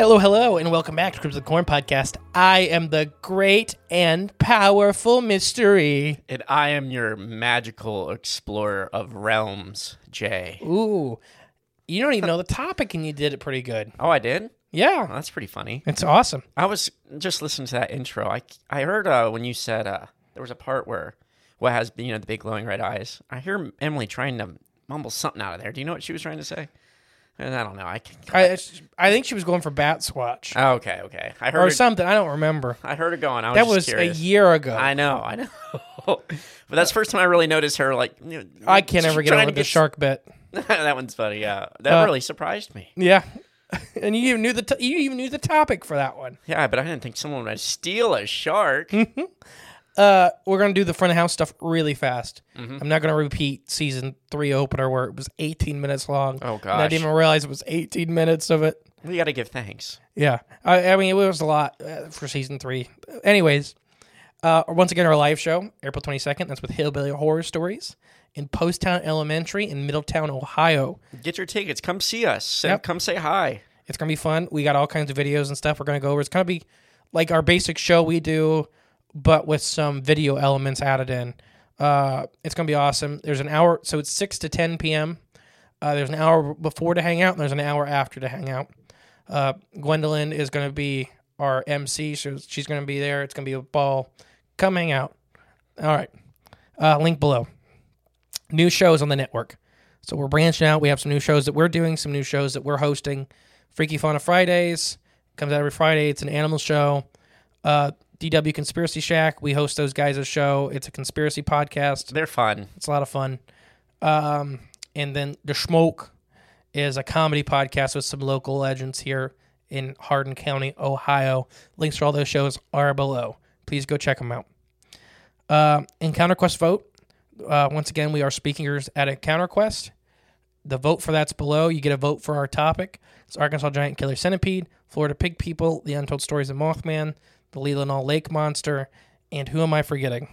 Hello, hello, and welcome back to Crypto the Corn Podcast. I am the great and powerful mystery. And I am your magical explorer of realms, Jay. Ooh, you don't even know the topic, and you did it pretty good. Oh, I did? Yeah, Well, that's pretty funny. it's awesome. I was just listening to that intro. I, I heard uh, when you said uh, there was a part where what has you know the big glowing red eyes. I hear Emily trying to mumble something out of there. Do you know what she was trying to say? And I don't know. I can. I, I think she was going for Bat Swatch Oh, okay, okay. I heard or her, something. I don't remember. I heard it going. I was That was curious. a year ago. I know, I know. but that's the first time I really noticed her. Like, you know, I can't ever get over the shark bit. that one's funny. Yeah, that Uh, really surprised me. Yeah, and you even knew the t- you even knew the topic for that one. Yeah, but I didn't think someone would steal a shark. Uh, we're gonna do the front of house stuff really fast. Mm-hmm. I'm not gonna repeat season three opener where it was 18 minutes long. Oh, And I gosh. didn't even realize it was 18 minutes of it. we got to give thanks. Yeah, I, I mean it was a lot uh, for season three. Anyways, uh, once again our live show April 22nd. That's with Hillbilly Horror Stories in Poasttown Elementary in Middletown, Ohio. Get your tickets. Come see us. and Yep. Come say hi. It's gonna be fun. We got all kinds of videos and stuff we're gonna go over. It's gonna be like our basic show we do, but with some video elements added in. Uh, it's gonna be awesome. There's an hour, so it's six to ten p.m. Uh, there's an hour before to hang out, and there's an hour after to hang out. Uh, Gwendolynn is gonna be our MC, so she's gonna be there. It's gonna be a ball. Come hang out. All right. Uh, link below. New shows on the network. So we're branching out. We have some new shows that we're doing, some new shows that we're hosting. Freaky Fauna Fridays comes out every Friday. It's an animal show. Uh, DW Conspiracy Shack. We host those guys' a show. It's a conspiracy podcast. They're fun. It's a lot of fun. Um, and then The Schmoke is a comedy podcast with some local legends here in Hardin County, Ohio. Links for all those shows are below. Please go check them out. Uh, Encounter Quest vote. Uh, once again, we are speakers at Encounter Quest. The vote for that's below. You get a vote for our topic. It's Arkansas Giant Killer Centipede, Florida Pig People, The Untold Stories of Mothman, The Leelanau Lake Monster, and who am I forgetting?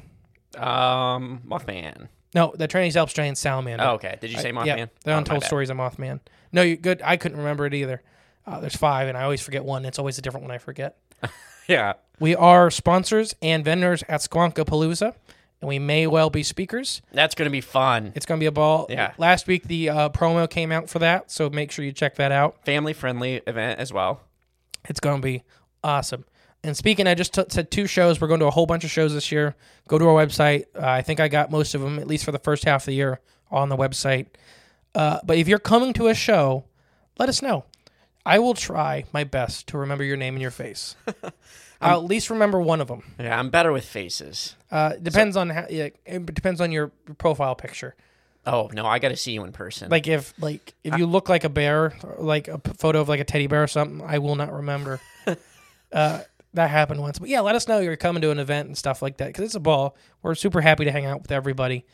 Um, Mothman. No, the Trainees Alps Giant Salamander. Oh, okay. Did you say I- Mothman? Yeah, the Oh, Untold. Stories of Mothman. No, you good. I couldn't remember it either. Uh, there's five, and I always forget one. It's always a different one I forget. Yeah. We are sponsors and vendors at Squonka Palooza, and we may well be speakers. That's gonna be fun. It's going to be a ball. Yeah. Last week, the uh, promo came out for that, so make sure you check that out. Family friendly event as well. It's going to be awesome. And speaking, I just t- said two shows. We're going to a whole bunch of shows this year. Go to our website. Uh, I think I got most of them, at least for the first half of the year, on the website. Uh, but if you're coming to a show, let us know. I will try my best to remember your name and your face. I'll at least remember one of them. Yeah, I'm better with faces. Uh, depends on how. Yeah, it depends on your profile picture. Oh no, I got to see you in person. Like if like if you look like a bear, like a p- photo of like a teddy bear or something, I will not remember. uh, that happened once, but yeah, let us know you're coming to an event and stuff like that because it's a ball. We're super happy to hang out with everybody.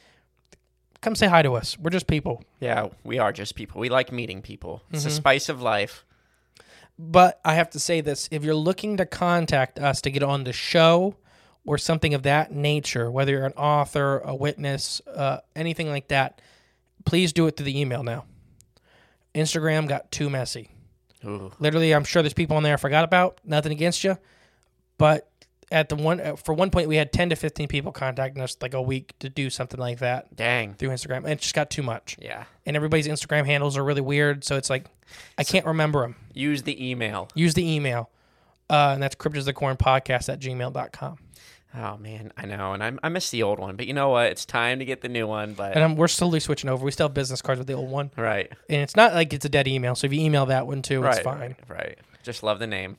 Come say hi to us. We're just people. yeah, we are just people. We like meeting people. It's the spice of life. But I have to say this: if you're looking to contact us to get on the show or something of that nature, whether you're an author, a witness, uh, anything like that, please do it through the email now. Instagram got too messy. Ooh. Literally, I'm sure there's people on there I forgot about. Nothing against you, but at the one uh, for one point we had 10 to 15 people contacting us like a week to do something like that Dang. through Instagram, and it just got too much. Yeah. And everybody's Instagram handles are really weird, so it's like I can't remember them. Use the email. Use the email, uh, and that's cryptidsofthecornpodcast at gmail.com. Oh man, I know, and I, I miss the old one, but you know what? It's time to get the new one. But And um, we're slowly switching over. We still have business cards with the old one, right, and it's not like it's a dead email. So if you email that one too, right, it's fine. right, right. Just love the name.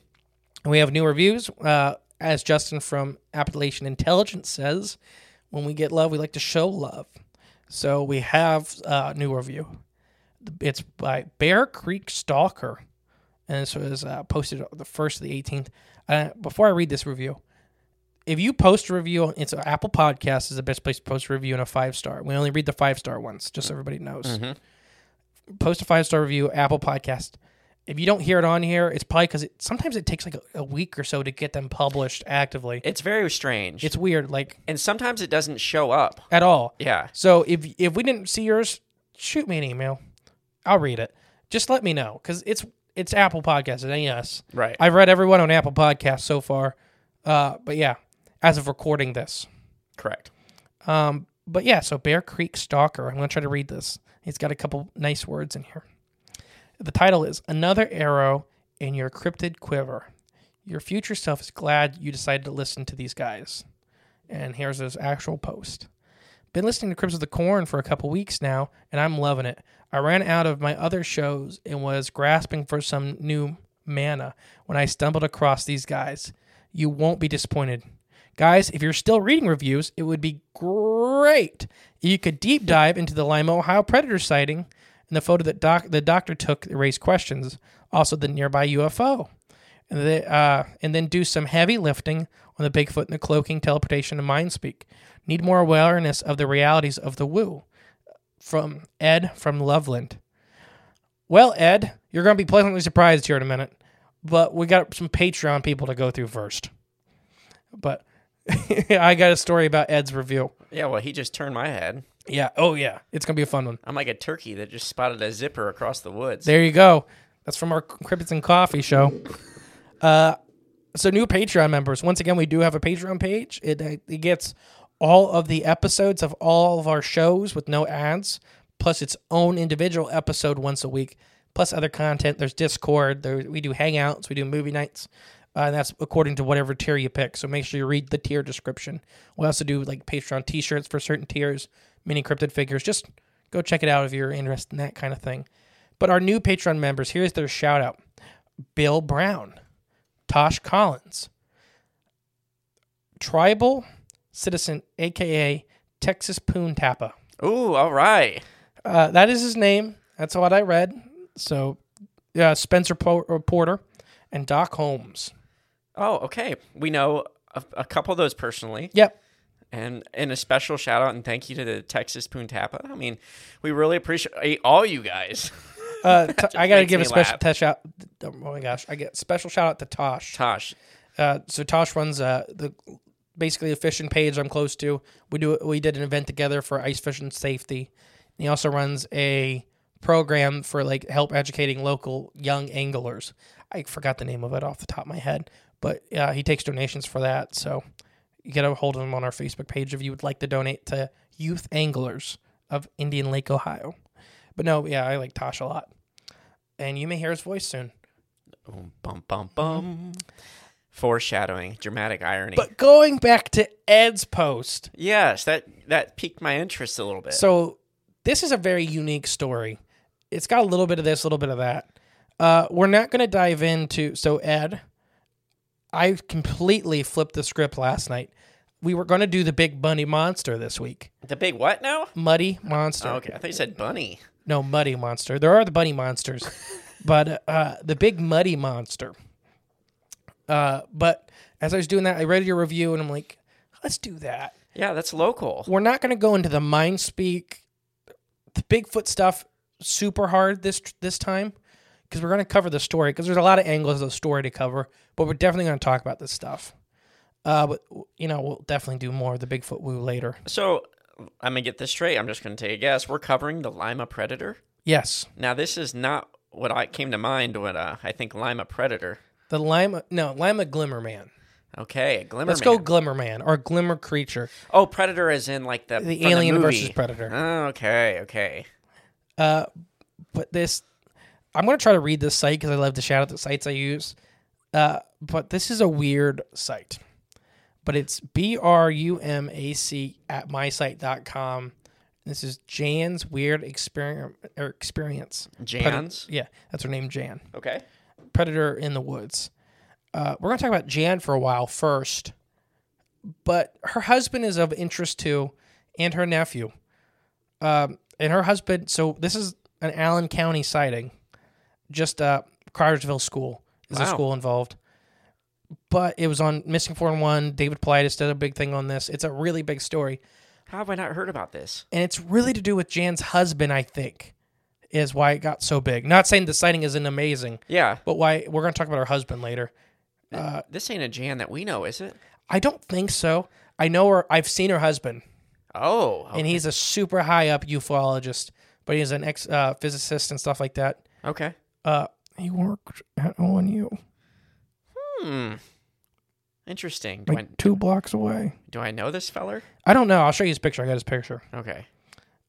And we have new reviews. Uh, as Justin from Appellation Intelligence says, when we get love, we like to show love. So we have a new review. It's by Bear Creek Stalker. And this was uh, posted the first of the 18th. Uh, before I read this review, if you post a review, it's Apple Podcast is the best place to post a review and a five star. We only read the five star ones, just so everybody knows. Post a five star review, Apple Podcast if you don't hear it on here, it's probably because it, sometimes it takes like a, a week or so to get them published actively. It's very strange. It's weird, like and sometimes it doesn't show up. at all. Yeah. So if if we didn't see yours, shoot me an email. I'll read it. Just let me know because it's it's Apple Podcasts. It ain't us. Right. I've read everyone on Apple Podcasts so far. Uh, but yeah, as of recording this. Correct. Um, but yeah, so Bear Creek Stalker. I'm gonna try to read this. It's got a couple nice words in here. The title is Another Arrow in Your Cryptid Quiver. Your future self is glad you decided to listen to these guys. And here's his actual post. Been listening to Cryptids of the Corn for a couple weeks now, and I'm loving it. I ran out of my other shows and was grasping for some new mana when I stumbled across these guys. You won't be disappointed. Guys, if you're still reading reviews, it would be great. You could deep dive into the Lima, Ohio predator sighting and the photo that doc- the doctor took raised questions, also the nearby UFO. And, uh, and then do some heavy lifting on the Bigfoot and the cloaking, teleportation, and mind speak. Need more awareness of the realities of the woo. From Ed from Loveland. Well, Ed, you're going to be pleasantly surprised here in a minute, but we got some Patreon people to go through first. But I got a story about Ed's review. Yeah. Well, he just turned my head. Yeah. Oh, yeah. It's going to be a fun one. I'm like a turkey that just spotted a zipper across the woods. There you go. That's from our Crippets and Coffee show. Uh, so new Patreon members. Once again, we do have a Patreon page. It it gets all of the episodes of all of our shows with no ads, plus its own individual episode once a week, plus other content. There's Discord. There we do hangouts. We do movie nights. Uh, and that's according to whatever tier you pick. So make sure you read the tier description. We also do like Patreon T-shirts for certain tiers, mini cryptid figures. Just go check it out if you're interested in that kind of thing. But our new Patreon members, here's their shout out Bill Brown, Tosh Collins, Tribal Citizen, aka Texas Poon Tappa. Ooh. All right. Uh, that is his name. That's what I read. So, uh, Spencer po- Porter and Doc Holmes. Oh, okay. We know a, a couple of those personally. Yep. And and a special shout out and thank you to the Texas Puntapa. I mean, we really appreciate all you guys. Uh, t- I got to give a special t- shout. Oh my gosh! I get special shout out to Tosh. Tosh. Uh, so Tosh runs uh, the basically a fishing page I'm close to. We do we did an event together for ice fishing safety. And he also runs a program for like help educating local young anglers. I forgot the name of it off the top of my head, but uh, he takes donations for that. So get a hold of him on our Facebook page if you would like to donate to youth anglers of Indian Lake, Ohio. But no, yeah, I like Tosh a lot, and you may hear his voice soon. Boom, bum, bum, bum. Foreshadowing, dramatic irony. But going back to Ed's post, yes, that that piqued my interest a little bit. so this is a very unique story. It's got a little bit of this, a little bit of that. Uh, we're not going to dive into. So Ed, I completely flipped the script last night. We were going to do the big bunny monster this week. the big what now? Muddy monster. Oh, okay, I thought you said bunny. No, muddy monster. There are the bunny monsters, but uh, the big muddy monster. Uh, but as I was doing that, I read your review and I'm like, let's do that. Yeah, that's local. We're not going to go into the mind speak, the Bigfoot stuff super hard this this time because we're going to cover the story because there's a lot of angles of the story to cover. But we're definitely going to talk about this stuff. Uh, but you know, we'll definitely do more of the Bigfoot woo later. So I'm gonna get this straight. I'm just gonna take a guess. We're covering the Lima predator. Yes, Now, this is not what I came to mind when uh, I think Lima predator. the Lima, no Lima Glimmer Man. Okay, glimmer. Let's go man. Glimmer Man or Glimmer Creature. oh, predator is in like the The Alien movie. versus Predator. Oh, okay, okay. Uh, but this, I'm going to try to read this site because I love to shout out the sites I use. Uh, but this is a weird site. But it's B R U M A C at mysite.com. This is Jan's Weird Experiment or Experience. Jan's. Yeah, that's her name, Jan. Okay. Predator in the Woods. Uh, we're going to talk about Jan for a while first, but her husband is of interest too, and her nephew. Um, and her husband, so this is an Allen County sighting, just uh, Cridersville School is Wow. school involved. But it was on Missing 411. David Paulides did a big thing on this. It's a really big story. How have I not heard about this? And it's really to do with Jan's husband, I think, is why it got so big. Not saying the sighting isn't amazing, Yeah, but why we're going to talk about her husband later. Uh, this ain't a Jan that we know, is it? I don't think so. I know her. I've seen her husband, Oh, and he's a super high up ufologist, but he's an ex uh, physicist and stuff like that. okay. Uh, he worked at ONU, Hmm. Interesting. Do, I, like two blocks away. do I know this feller? I don't know. I'll show you his picture. I got his picture. Okay.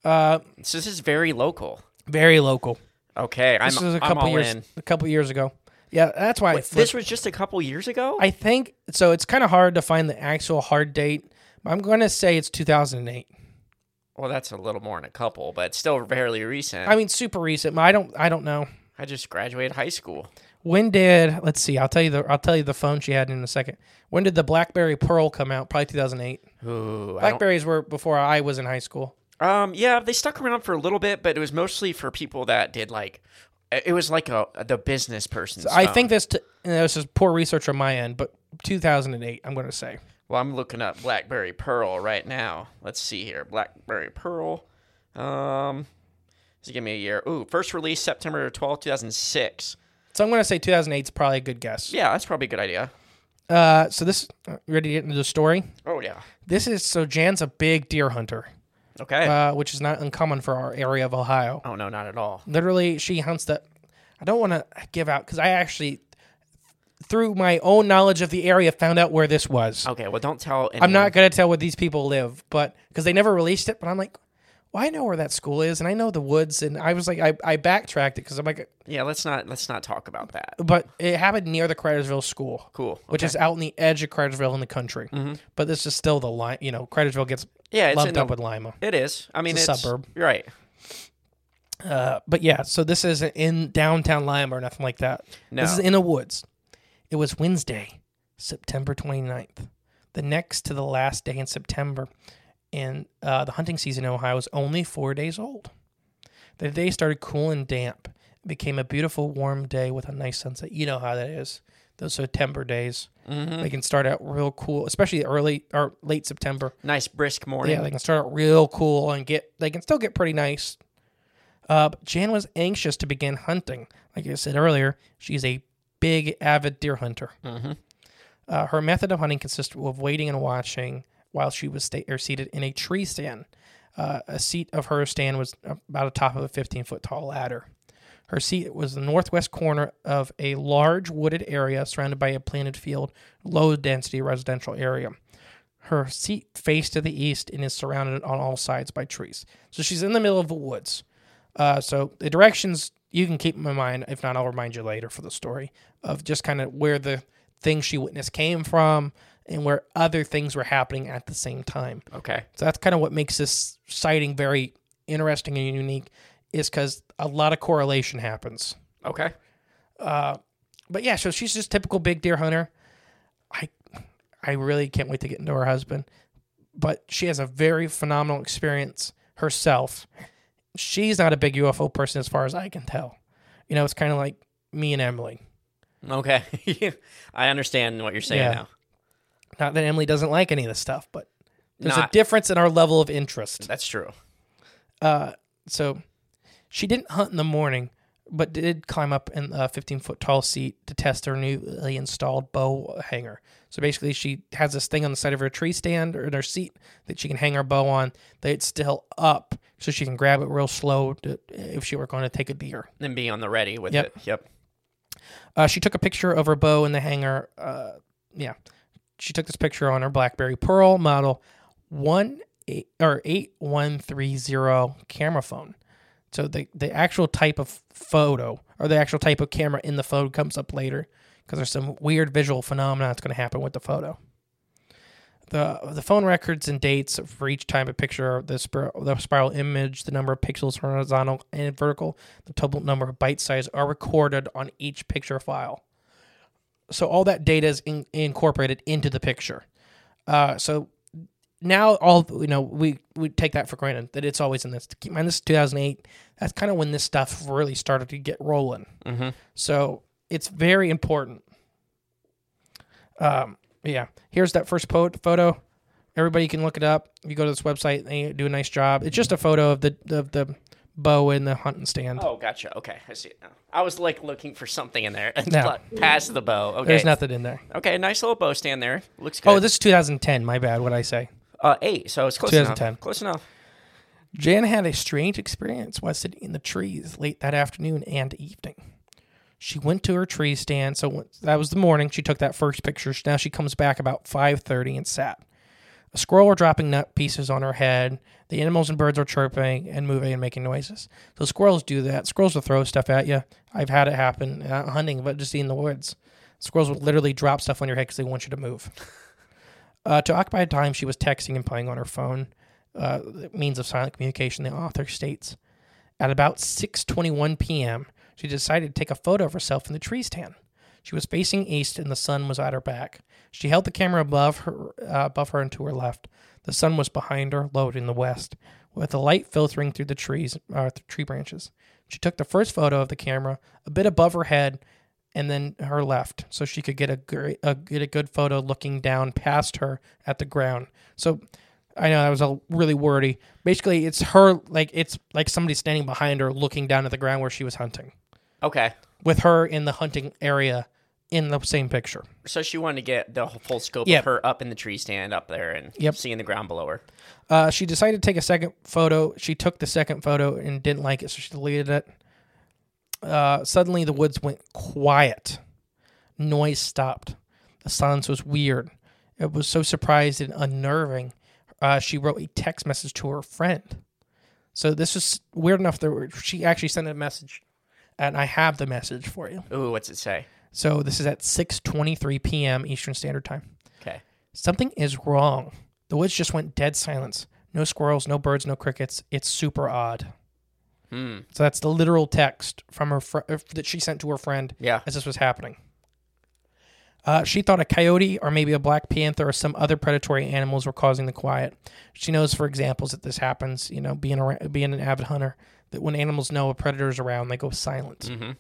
Uh, So this is very local. very local. Okay, I'm, This was a I'm couple years. in. A couple years ago. Yeah, that's why Wait, this was just a couple years ago. I think so. It's kind of hard to find the actual hard date. But I'm going to say it's 2008. well, that's a little more than a couple, but still fairly recent. I mean, super recent. But I don't. I don't know. I just graduated high school. When did let's see? I'll tell you the I'll tell you the phone she had in a second. When did the BlackBerry Pearl come out? Probably 2008. Ooh, I don't, Blackberries were before I was in high school. um, yeah, they stuck around for a little bit, but it was mostly for people that did like, it was like a the business person's. I think this t- this is poor research on my end, but 2008. I'm going to say. Well, I'm looking up BlackBerry Pearl right now. Let's see here. BlackBerry Pearl. Um, just give me a year. Ooh, first release September 12, 2006. So I'm going to say 2008 is probably a good guess. Yeah, that's probably a good idea. Uh, so this uh, you ready to get into the story? Oh yeah. This is so Jan's a big deer hunter, Okay. uh, which is not uncommon for our area of Ohio. oh no, not at all. literally she hunts that i don't want to give out because i actually through my own knowledge of the area found out where this was Okay, well don't tell. Anyone. i'm not going to tell where these people live but because they never released it but i'm like well i know where that school is and i know the woods and i was like i, I backtracked it because i'm like Yeah, let's not. Let's not talk about that. but it happened near the Cridersville school Cool. which okay. is out in the edge of Cridersville in the country but this is still the line you know Cridersville gets Yeah, it's lumped the- up with lima It is. I mean, It's a suburb. Right. Uh, but yeah, so this isn't in downtown Lima or nothing like that. No. This is in the woods. It was Wednesday, September 29th, the next to the last day in September. And uh, the hunting season in Ohio was only four days old. The day started cool and damp. It became a beautiful, warm day with a nice sunset. You know how that is. Those September days. They can start out real cool, especially early or late September. Nice brisk morning. Yeah, they can start out real cool and get. They can still get pretty nice. Uh, Jan was anxious to begin hunting. Like I said earlier, she's a big avid deer hunter. Mm-hmm. Uh, her method of hunting consists of waiting and watching while she was sta- or seated in a tree stand. Uh, a seat of her stand was about the top of a 15 foot tall ladder. Her seat was the northwest corner of a large wooded area surrounded by a planted field, low density residential area. Her seat faced to the east and is surrounded on all sides by trees. So she's in the middle of the woods. Uh, so the directions you can keep in mind. If not, I'll remind you later for the story of just kind of where the things she witnessed came from and where other things were happening at the same time. Okay. So that's kind of what makes this sighting very interesting and unique, is because a lot of correlation happens. Okay. Uh, but yeah, so she's just typical big deer hunter. I I really can't wait to get into her husband. But she has a very phenomenal experience herself. She's not a big UFO person as far as I can tell. You know, it's kind of like me and Emily. Okay. I understand what you're saying Yeah. now. Not that Emily doesn't like any of this stuff, but there's a difference in our level of interest. That's true. So she didn't hunt in the morning, but did climb up in a 15 foot tall seat to test her newly installed bow hanger. So basically, she has this thing on the side of her tree stand or in her seat that she can hang her bow on. That it's still up, so she can grab it real slow to, if she were going to take a deer. And be on the ready with Yep. it. Yep. Uh, she took a picture of her bow in the hanger. Uh, yeah, she took this picture on her BlackBerry Pearl model one eight or eight one three zero camera phone. So the the actual type of photo or the actual type of camera in the photo comes up later because there's some weird visual phenomena that's going to happen with the photo. The the phone records and dates for each type of picture, the spir- the spiral image, the number of pixels horizontal and vertical, the total number of byte size are recorded on each picture file. So all that data is in, incorporated into the picture. Uh, so now all you know we we take that for granted that it's always in this. Keep in mind this is 2008. That's kind of when this stuff really started to get rolling. Mm-hmm. So it's very important. Um, yeah, here's that first po- photo. Everybody can look it up. You go to this website, they do a nice job. It's just a photo of the of the bow in the hunting stand. Oh, gotcha. Okay, I see it now. I was like looking for something in there. No. Past the bow. Okay. There's nothing in there. Okay, nice little bow stand there. Looks good. Oh, this is 2010. My bad. What I say? uh eight. So it's close 2010. enough. Close enough. Jan had a strange experience while sitting in the trees late that afternoon and evening. She went to her tree stand, so that was the morning. She took that first picture. Now she comes back about five thirty and sat. A squirrel were dropping nut pieces on her head. The animals and birds are chirping and moving and making noises. So squirrels do that. Squirrels will throw stuff at you. I've had it happen not hunting, but just in the woods. Squirrels will literally drop stuff on your head because they want you to move. Uh, to occupy time, she was texting and playing on her phone. Uh, means of silent communication. The author states, at about 6:21 p.m., she decided to take a photo of herself in the tree stand. She was facing east, and the sun was at her back. She held the camera above her, uh, above her and to her left. The sun was behind her, low in the west, with the light filtering through the trees, uh, the tree branches. She took the first photo of the camera a bit above her head, and then her left, so she could get a, gr- a get a good photo looking down past her at the ground. So I know that was a really wordy. Basically, it's her like it's like somebody standing behind her, looking down at the ground where she was hunting, Okay. with her in the hunting area in the same picture. So she wanted to get the full scope Yep. of her up in the tree stand up there and Yep. seeing the ground below her. Uh, she decided to take a second photo. She took the second photo and didn't like it, so she deleted it. Uh, suddenly, the woods went quiet. Noise stopped. The silence was weird. It was so surprised and unnerving. Uh, she wrote a text message to her friend. So this was weird enough that she actually sent a message, and I have the message for you. Ooh, what's it say? So this is at 6:23 p.m. Eastern Standard Time. Okay. Something is wrong. The woods just went dead silence. No squirrels, no birds, no crickets. It's super odd. Hmm. So that's the literal text from her fr- uh, that she sent to her friend Yeah. as this was happening. Uh, she thought a coyote or maybe a black panther or some other predatory animals were causing the quiet. She knows, for examples, that this happens. You know, being a, being an avid hunter, that when animals know a predator is around, they go silent. Mm-hmm.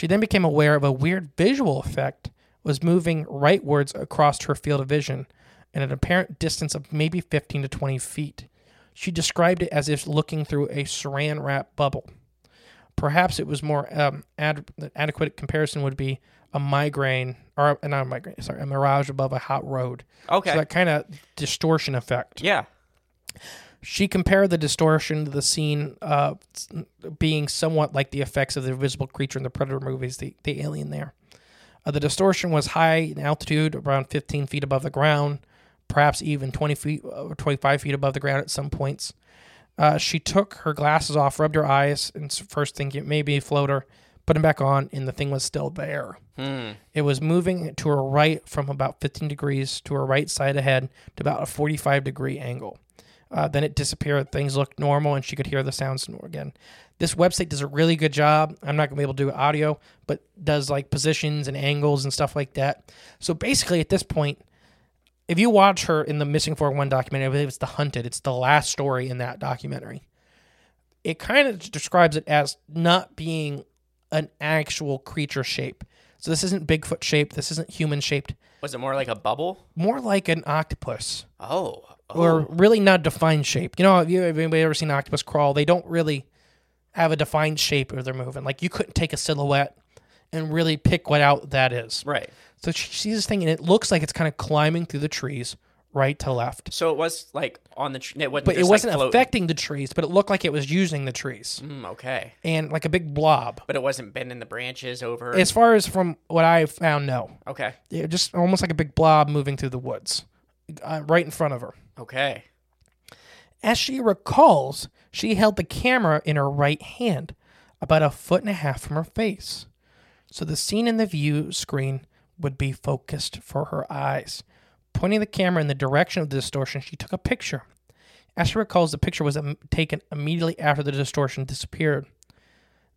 She then became aware of a weird visual effect was moving rightwards across her field of vision at an apparent distance of maybe 15 to 20 feet. She described it as if looking through a saran wrap bubble. Perhaps it was more um, ad- adequate comparison would be a migraine or not a migraine, sorry, a mirage above a hot road. Okay. So that kind of distortion effect. yeah. She compared the distortion to the scene uh, being somewhat like the effects of the invisible creature in the Predator movies, the, the alien there. Uh, the distortion was high in altitude, around 15 feet above the ground, perhaps even 20 feet or 25 feet above the ground at some points. Uh, she took her glasses off, rubbed her eyes, and first thinking it may be a floater, put them back on, and the thing was still there. It was moving to her right from about 15 degrees to her right side ahead to about a 45 degree angle. Uh, then it disappeared. Things looked normal, and she could hear the sounds again. This website does a really good job. I'm not gonna be able to do audio, but does like positions and angles and stuff like that. So basically, at this point, if you watch her in the Missing 411 documentary, I believe it's The Hunted, it's the last story in that documentary. It kind of describes it as not being an actual creature shape. So this isn't Bigfoot shaped, this isn't human shaped, Was it more like a bubble? more like an octopus Oh. or oh. really not defined shape. You know, have you have anybody ever seen an octopus crawl? They don't really have a defined shape of they're moving. Like you couldn't take a silhouette and really pick what out that is. Right. So she sees this thing and it looks like it's kind of climbing through the trees, right to left. So it was like on the tree. It wasn't But it just, like, wasn't floating. affecting the trees, but it looked like it was using the trees Mm, okay. and like a big blob. But it wasn't bending the branches over. As far as from what I found, no. okay. Yeah, just almost like a big blob moving through the woods, uh, right in front of her. Okay. As she recalls, she held the camera in her right hand, about a foot and a half from her face. So the scene in the view screen would be focused for her eyes. Pointing the camera in the direction of the distortion, she took a picture. As she recalls, the picture was um, taken immediately after the distortion disappeared.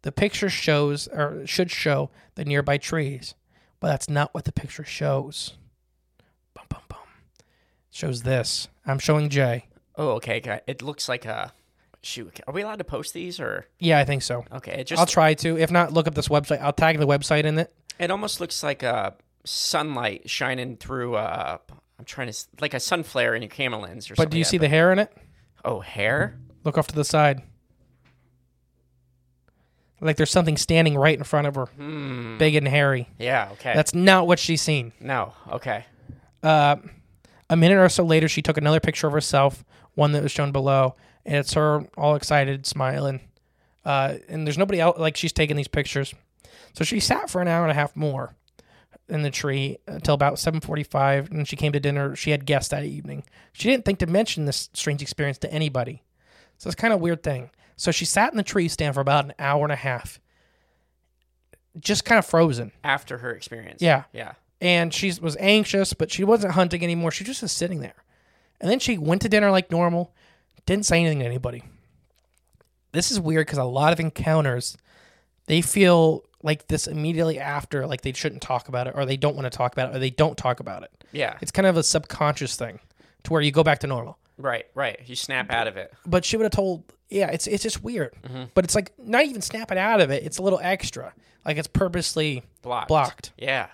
The picture shows, or should show, the nearby trees, but that's not what the picture shows. Bum, bum, bum. Shows this. I'm showing Jay. Oh, okay. It looks like a. Shoot. Are we allowed to post these or? Yeah, I think so. Okay. Just. I'll try to. If not, look up this website. I'll tag the website in it. It almost looks like a sunlight shining through. Uh, I'm trying to like a sun flare in your camera lens or something. But do you like see that. the hair in it? Oh, hair. Look off to the side. Like there's something standing right in front of her, big and hairy. Yeah. Okay. That's not what she's seen. no. Okay. Uh, a minute or so later, she took another picture of herself, one that was shown below, and it's her all excited, smiling. Uh, and there's nobody else. Like she's taking these pictures, so she sat for an hour and a half more in the tree until about 7:45, and she came to dinner. She had guests that evening. She didn't think to mention this strange experience to anybody, so it's kind of a weird thing. So she sat in the tree stand for about an hour and a half, just kind of frozen. After her experience. Yeah Yeah. and she was anxious, but she wasn't hunting anymore. She just was sitting there. And then she went to dinner like normal, didn't say anything to anybody. This is weird because a lot of encounters, they feel like this immediately after, like they shouldn't talk about it, or they don't want to talk about it, or they don't talk about it. Yeah. It's kind of a subconscious thing to where you go back to normal. Right. Right. You snap out of it. But she would have told, yeah, it's it's just weird. But it's like not even snapping out of it. It's a little extra, like it's purposely Blocked. blocked. Yeah.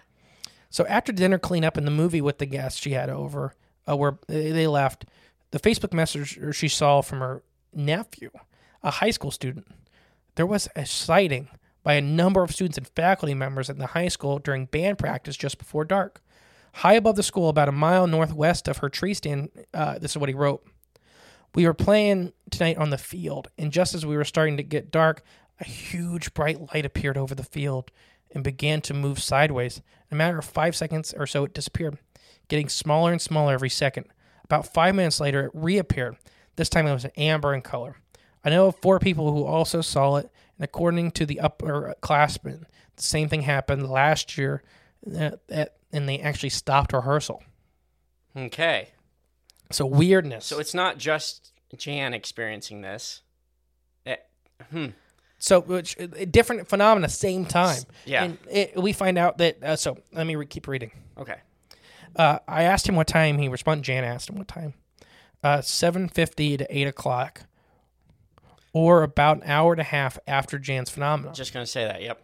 So after dinner cleanup and the movie with the guests she had over, uh, where they they left, the Facebook message she saw from her nephew, a high school student, there was a sighting by a number of students and faculty members at the high school during band practice just before dark. High above the school, about a mile northwest of her tree stand, uh, this is what he wrote. We were playing tonight on the field, and just as we were starting to get dark, a huge bright light appeared over the field and began to move sideways. In a matter of five seconds or so, it disappeared, getting smaller and smaller every second. About five minutes later, it reappeared. This time it was amber in color. I know of four people who also saw it, and according to the upperclassmen, the same thing happened last year, at- and they actually stopped rehearsal. Okay. So weirdness. So it's not just Jan experiencing this. Eh, hmm. So, which uh, different phenomena, same time. Yeah. And it, we find out that. Uh, so let me re- keep reading. Okay. Uh, I asked him what time he responded. Jan asked him what time. Uh, seven fifty to eight o'clock, or about an hour and a half after Jan's phenomenon. Just gonna say that. Yep.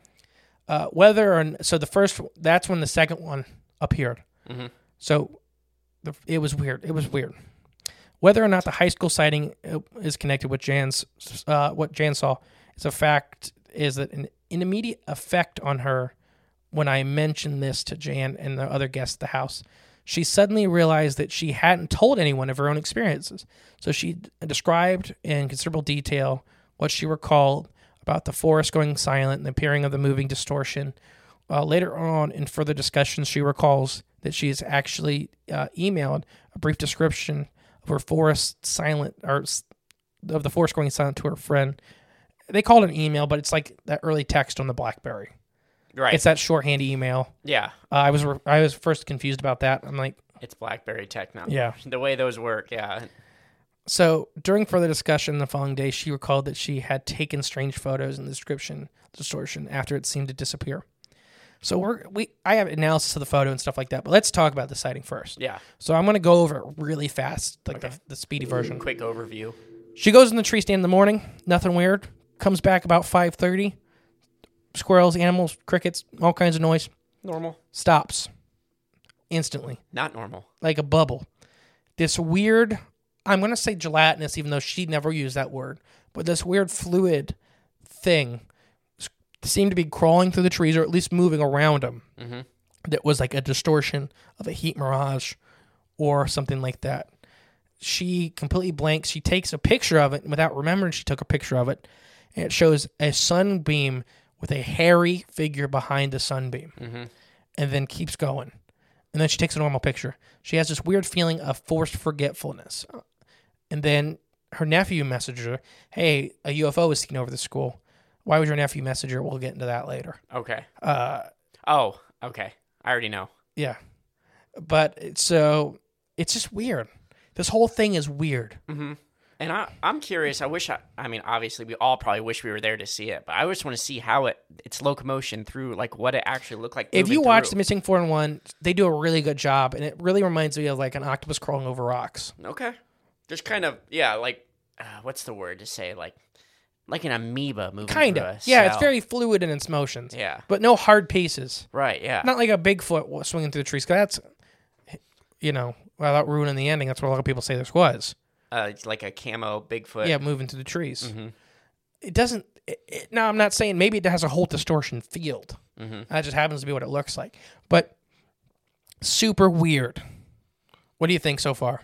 Uh, whether or so the first that's when the second one appeared. Mhm. So the, it was weird. It was weird. Whether or not the high school sighting uh, is connected with Jan's uh, what Jan saw is a fact is that an, an immediate effect on her when I mentioned this to Jan and the other guests at the house. She suddenly realized that she hadn't told anyone of her own experiences. So she described in considerable detail what she recalled about the forest going silent and the appearing of the moving distortion. Uh, later on, in further discussions, she recalls that she has actually uh, emailed a brief description of her forest silent or of the forest going silent to her friend. They called it an email, but it's like that early text on the BlackBerry. Right. It's that shorthand email. yeah. Uh, I was re- I was first confused about that. I'm like, It's BlackBerry tech now. Yeah. The way those work, yeah. So during further discussion the following day, she recalled that she had taken strange photos in the description distortion after it seemed to disappear. So we're we I have analysis of the photo and stuff like that, but let's talk about the sighting first. Yeah. So I'm gonna go over it really fast, like the, the speedy version. Quick overview. She goes in the tree stand in the morning, nothing weird. Comes back about five thirty. Squirrels, animals, crickets, all kinds of noise. Normal. Stops instantly Not normal. like a bubble. This weird, I'm going to say gelatinous, even though she never used that word, but this weird fluid thing s- seemed to be crawling through the trees or at least moving around them. Mm-hmm. That was like a distortion of a heat mirage or something like that. She completely blanks. She takes a picture of it without remembering she took a picture of it. And it shows a sunbeam with a hairy figure behind the sunbeam and then keeps going. And then she takes a normal picture. She has this weird feeling of forced forgetfulness. And then her nephew messaged her, Hey, a UFO was seen over the school. Why would your nephew message her? We'll get into that later. Okay. Uh, Oh, okay. I already know. yeah. But so it's just weird. This whole thing is weird. And I, I'm curious. I wish I. I mean, obviously, we all probably wish we were there to see it, but I just want to see how it its locomotion through, like what it actually looked like. If you moving watch The. Missing 4 and 1, they do a really good job. And it really reminds me of like an octopus crawling over rocks. okay, just kind of yeah, like uh, what's the word to say, like like an amoeba moving. Kind of. Yeah, it's very fluid in its motions. Yeah. But no hard pieces. right. Yeah. Not like a Bigfoot swinging through the trees. that's, you know, without ruining the ending, that's what a lot of people say this was. Uh, like a camo Bigfoot. yeah, moving through the trees. Mm-hmm. It doesn't. It, it, now, I'm not saying maybe it has a whole distortion field. Mm-hmm. That just happens to be what it looks like. But super weird. What do you think so far?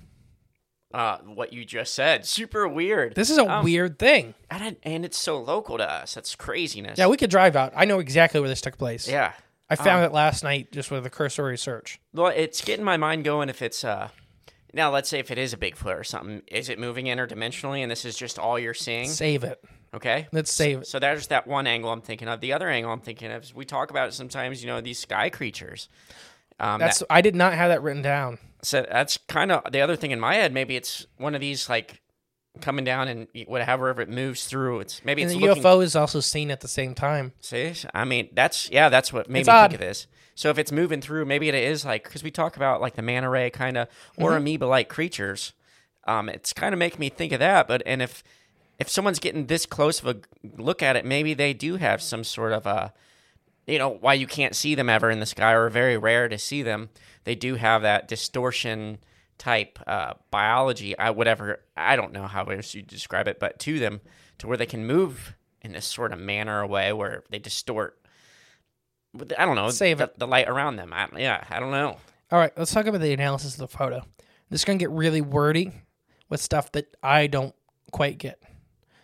Uh, what you just said, super weird. This is a Um, weird thing. and, it- and it's so local to us. That's craziness. Yeah, we could drive out. I know exactly where this took place. yeah. I found it last night just with a cursory search. Well, it's getting my mind going if it's uh now let's say if it is a Bigfoot or something, is it moving interdimensionally and this is just all you're seeing? Save it. Okay. Let's save it. So there's that one angle I'm thinking of. The other angle I'm thinking of is we talk about it sometimes, you know, these sky creatures. Um, That's. that- I did not have that written down. so that's kind of the other thing in my head. Maybe it's one of these like coming down and whatever if it moves through. It's maybe And it's the looking, UFO is also seen at the same time. See, I mean, that's yeah, that's what made It's me odd. think of this. So if it's moving through, maybe it is like because we talk about like the manta ray kind of or Mm-hmm. amoeba-like creatures. Um, it's kind of making me think of that. But and if if someone's getting this close of a look at it, maybe they do have some sort of a, you know, why you can't see them ever in the sky or very rare to see them. They do have that distortion type uh, biology. I whatever I don't know how else you describe it, but to them to where they can move in this sort of manner or way where they distort. I don't know. Save the, it. the light around them. I, yeah, I don't know. All right, let's talk about the analysis of the photo. This is going to get really wordy with stuff that I don't quite get.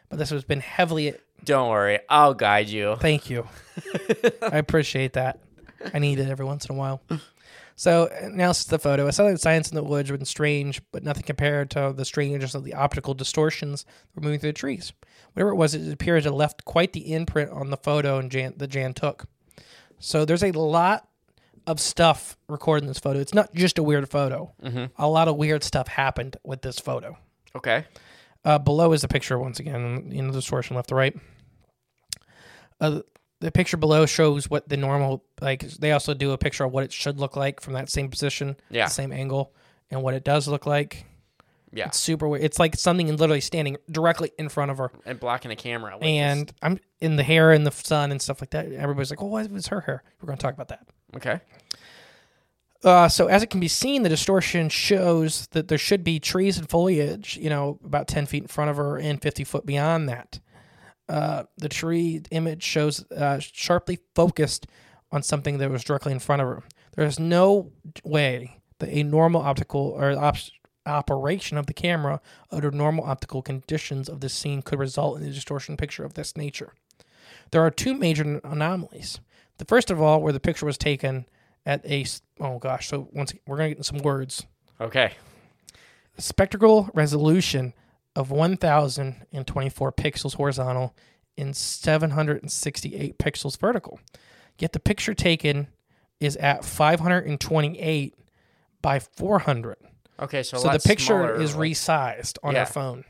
But this has been heavily. Don't worry, I'll guide you. Thank you. I appreciate that. I need it every once in a while. So, analysis of the photo. A silent science in the woods would been strange, but nothing compared to the strangeness of the optical distortions that were moving through the trees. Whatever it was, it appeared to have left quite the imprint on the photo and Jan, that Jan took. So, there's a lot of stuff recorded in this photo. It's not just a weird photo. A lot of weird stuff happened with this photo. Okay. Uh, below is the picture once again, you know, the distortion left to right. Uh, the picture below shows what the normal like. They also do a picture of what it should look like from that same position, Yeah. same angle, and what it does look like. Yeah. It's super weird. It's like something literally standing directly in front of her, And blocking the camera. like and I'm in the hair and the sun and stuff like that. Everybody's like, "Oh, why was her hair?" We're going to talk about that. okay. Uh, so as it can be seen, the distortion shows that there should be trees and foliage, you know, about 10 feet in front of her and 50 foot beyond that. Uh, the tree image shows uh, sharply focused on something that was directly in front of her. There is no way that a normal optical or op- operation of the camera under normal optical conditions of this scene could result in a distortion picture of this nature. There are two major anomalies. The first of all, where the picture was taken at a oh gosh, so once we're gonna get some words. Okay. Spectral resolution of 1,024 pixels horizontal and 768 pixels vertical. Yet the picture taken is at 528 by 400. Okay, so, So the picture smaller, is like- resized on Yeah. our phone.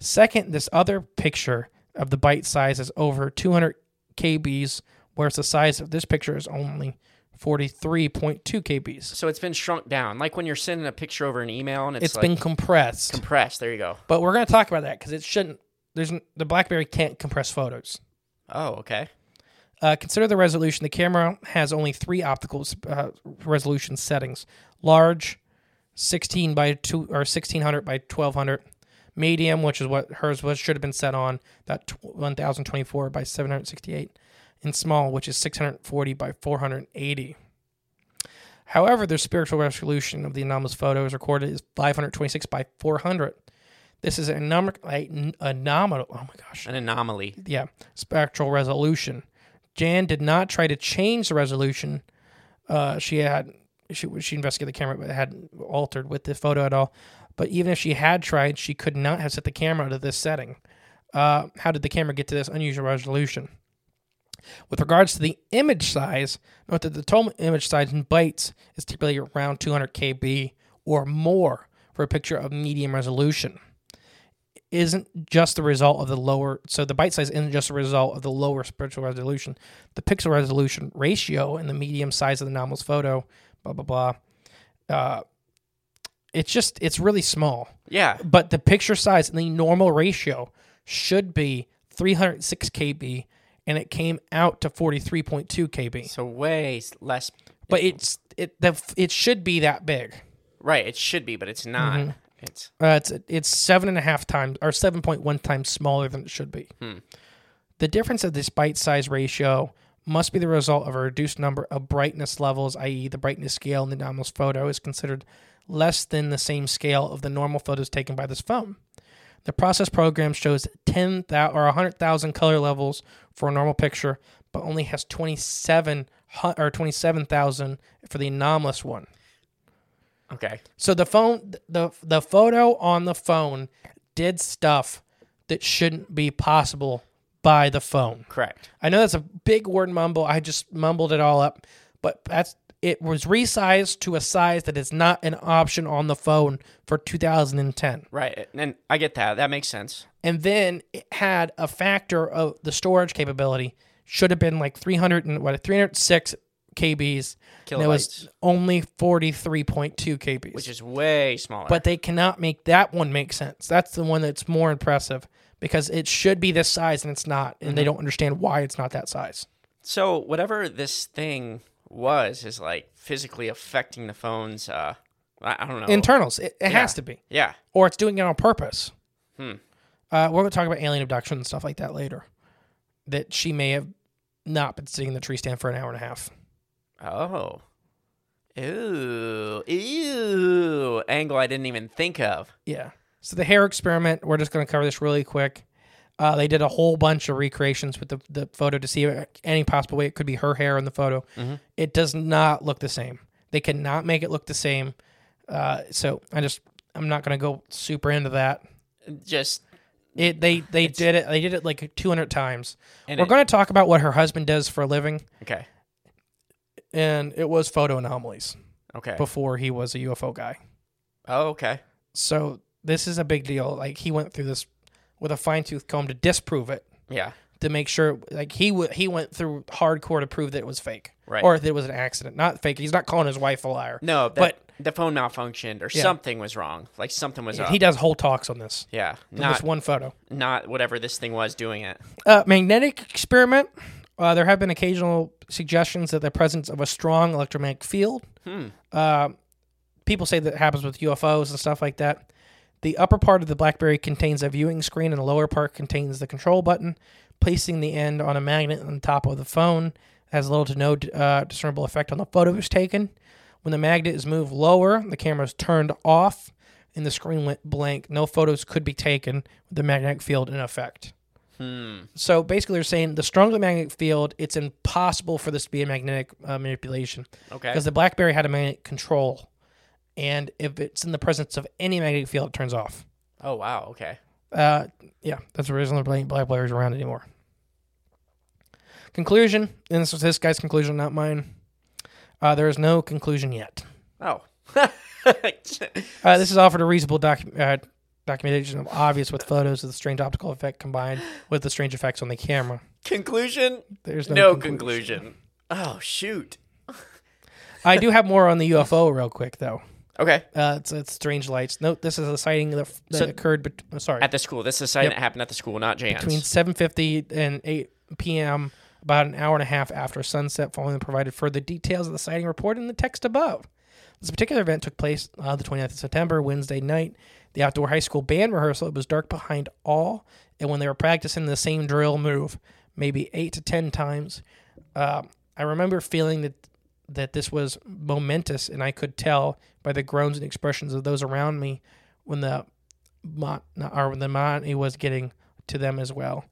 Second, this other picture of the bite size is over 200 kbs, whereas the size of this picture is only 43.2 kbs. So it's been shrunk down, like when you're sending a picture over an email and it's, it's like been compressed. compressed. There you go. but we're going to talk about that because it shouldn't. There's n- the BlackBerry can't compress photos. Oh, okay. Uh, consider the resolution. The camera has only three optical uh, resolution settings: large, 16 by two or 1600 by 1200, medium, which is what hers was should have been set on, that 1024 by 768, and small, which is 640 by 480. However, the spiritual resolution of the anomalous photo is recorded is 526 by 400. This is a number a, a nominal. Oh my gosh An anomaly. yeah, spectral resolution. Jan did not try to change the resolution. Uh, she had she she investigated the camera, but it hadn't altered with the photo at all. But even if she had tried, she could not have set the camera to this setting. Uh, how did the camera get to this unusual resolution? With regards to the image size, note that the total image size in bytes is typically around 200 kb or more for a picture of medium resolution isn't just the result of the lower so the byte size isn't just a result of the lower spiritual resolution the pixel resolution ratio and the medium size of the anomalous photo blah blah blah uh, it's just it's really small Yeah. but the picture size and the normal ratio should be 306 kb and it came out to 43.2 kb So way less. but it's it the it should be that big Right. It should be, but it's not. Mm-hmm. It's Uh, it's it's seven and a half times or seven point one times smaller than it should be. The difference of this byte size ratio must be the result of a reduced number of brightness levels, i.e., the brightness scale in the anomalous photo is considered less than the same scale of the normal photos taken by this phone. The process program shows 10,000 or 100,000 color levels for a normal picture, but only has 27 or 27,000 for the anomalous one. okay. So the phone, the the photo on the phone did stuff that shouldn't be possible by the phone. Correct. I know that's a big word mumble. I just mumbled it all up, but that's it was resized to a size that is not an option on the phone for 2010. Right. And I get that. That makes sense. And then it had a factor of the storage capability should have been like 300 and what 306 kbs. And it was only 43.2 kbs. Which is way smaller. but they cannot make that one make sense. That's the one that's more impressive because it should be this size and it's not, and they Mm-hmm. don't understand why it's not that size. so whatever this thing was is like physically affecting the phone's. Uh, I, I don't know. Internals, it, it Yeah. has to be, Yeah. or it's doing it on purpose. Hmm. Uh, we're going to talk about alien abduction and stuff like that later. That she may have not been sitting in the tree stand for an hour and a half. Oh. Ooh. Ew. Angle I didn't even think of. Yeah. So the hair experiment, we're just going to cover this really quick. Uh, they did a whole bunch of recreations with the, the photo to see if any possible way it could be her hair in the photo. It does not look the same. They cannot make it look the same. Uh, so I just I'm not going to go super into that. Just It they they did it they did it like 200 times. We're going to talk about what her husband does for a living, okay. and it was photo anomalies Okay. before he was a UFO guy. Oh, okay. So this is a big deal. Like he went through this with a fine tooth comb to disprove it. Yeah. to make sure like he w- he went through hardcore to prove that it was fake Right. or that it was an accident not fake he's not calling his wife a liar No, that, but the phone malfunctioned or Yeah. something was wrong. Like something was up. he does whole talks on this Yeah. Not this one photo not whatever this thing was doing it. uh, magnetic experiment uh, there have been occasional suggestions that the presence of a strong electromagnetic field uh, people say that happens with ufos and stuff like that the upper part of the blackberry contains a viewing screen and the lower part contains the control button placing the end on a magnet on the top of the phone. Has little to no uh, discernible effect on the photo photos taken. When the magnet is moved lower the camera is turned off and the screen went blank. No photos could be taken with the magnetic field in effect. So basically, they're saying the stronger the magnetic field, it's impossible for this to be a magnetic uh, manipulation. Okay. Because the BlackBerry had a magnetic control, and if it's in the presence of any magnetic field, it turns off. Oh wow. Okay. Uh, yeah, that's the reason there black players around anymore. Conclusion, and this was this guy's conclusion, not mine. Uh, there is no conclusion yet. Oh. Uh, this is offered a reasonable docu- uh, documentation of obvious with photos of the strange optical effect combined with the strange effects on the camera. conclusion? There's no, No, conclusion. conclusion. Oh shoot. I do have more on the UFO real quick though. Okay. Uh, it's, it's strange lights. Note this is a sighting that, that So- occurred. Bet- uh, sorry, At the school. This is a sighting Yep. that happened at the school, not Jan's. between 7:50 and 8 p.m. About an hour and a half after sunset, following the provided further details of the sighting report in the text above. This particular event took place uh, the 29th of September, Wednesday night. The outdoor high school band rehearsal. It was dark behind all, and when they were practicing the same drill move, maybe eight to ten times, um, I remember feeling that that this was momentous, and I could tell by the groans and expressions of those around me when the or when the money was getting to them as well.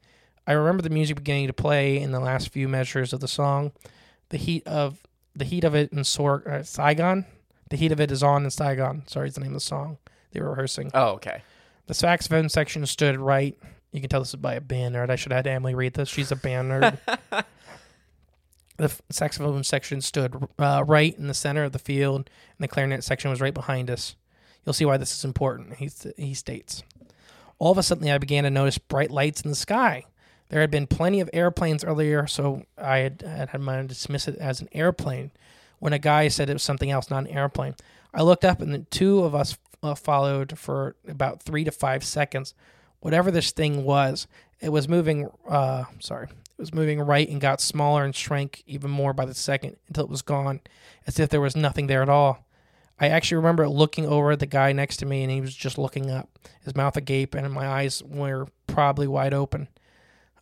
I remember the music beginning to play in the last few measures of the song. The heat of the heat of it in Sor- uh, Saigon. The heat of it is on in Saigon. Sorry, is the name of the song they were rehearsing. Oh, okay. The saxophone section stood right. You can tell this is by a band nerd. I should have had Emily read this. She's a band nerd. the saxophone section stood uh, right in the center of the field, and the clarinet section was right behind us. You'll see why this is important. He, he states. All of a sudden, I began to notice bright lights in the sky. There had been plenty of airplanes earlier, so I had had, had mind to dismiss it as an airplane. When a guy said it was something else, not an airplane, I looked up, and the two of us uh, followed for about three to five seconds. Whatever this thing was, it was moving. Uh, sorry, it was moving right and got smaller and shrank even more by the second until it was gone, as if there was nothing there at all. I actually remember looking over at the guy next to me, and he was just looking up, his mouth agape, and my eyes were probably wide open.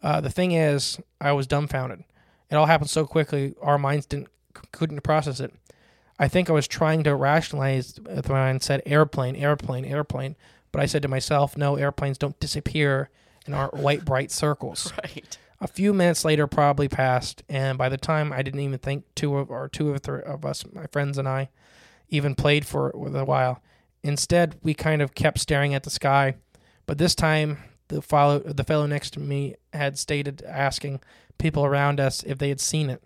Uh, the thing is, I was dumbfounded. It all happened so quickly, our minds didn't couldn't process it. I think I was trying to rationalize it when I said airplane, airplane, airplane, but I said to myself, no, airplanes don't disappear in our white bright circles. Right. A few minutes later probably passed, and by the time I didn't even think two of or two of, th- of us, my friends and I, even played for a while. Instead, we kind of kept staring at the sky, but this time the follow the fellow next to me had stated asking people around us if they had seen it.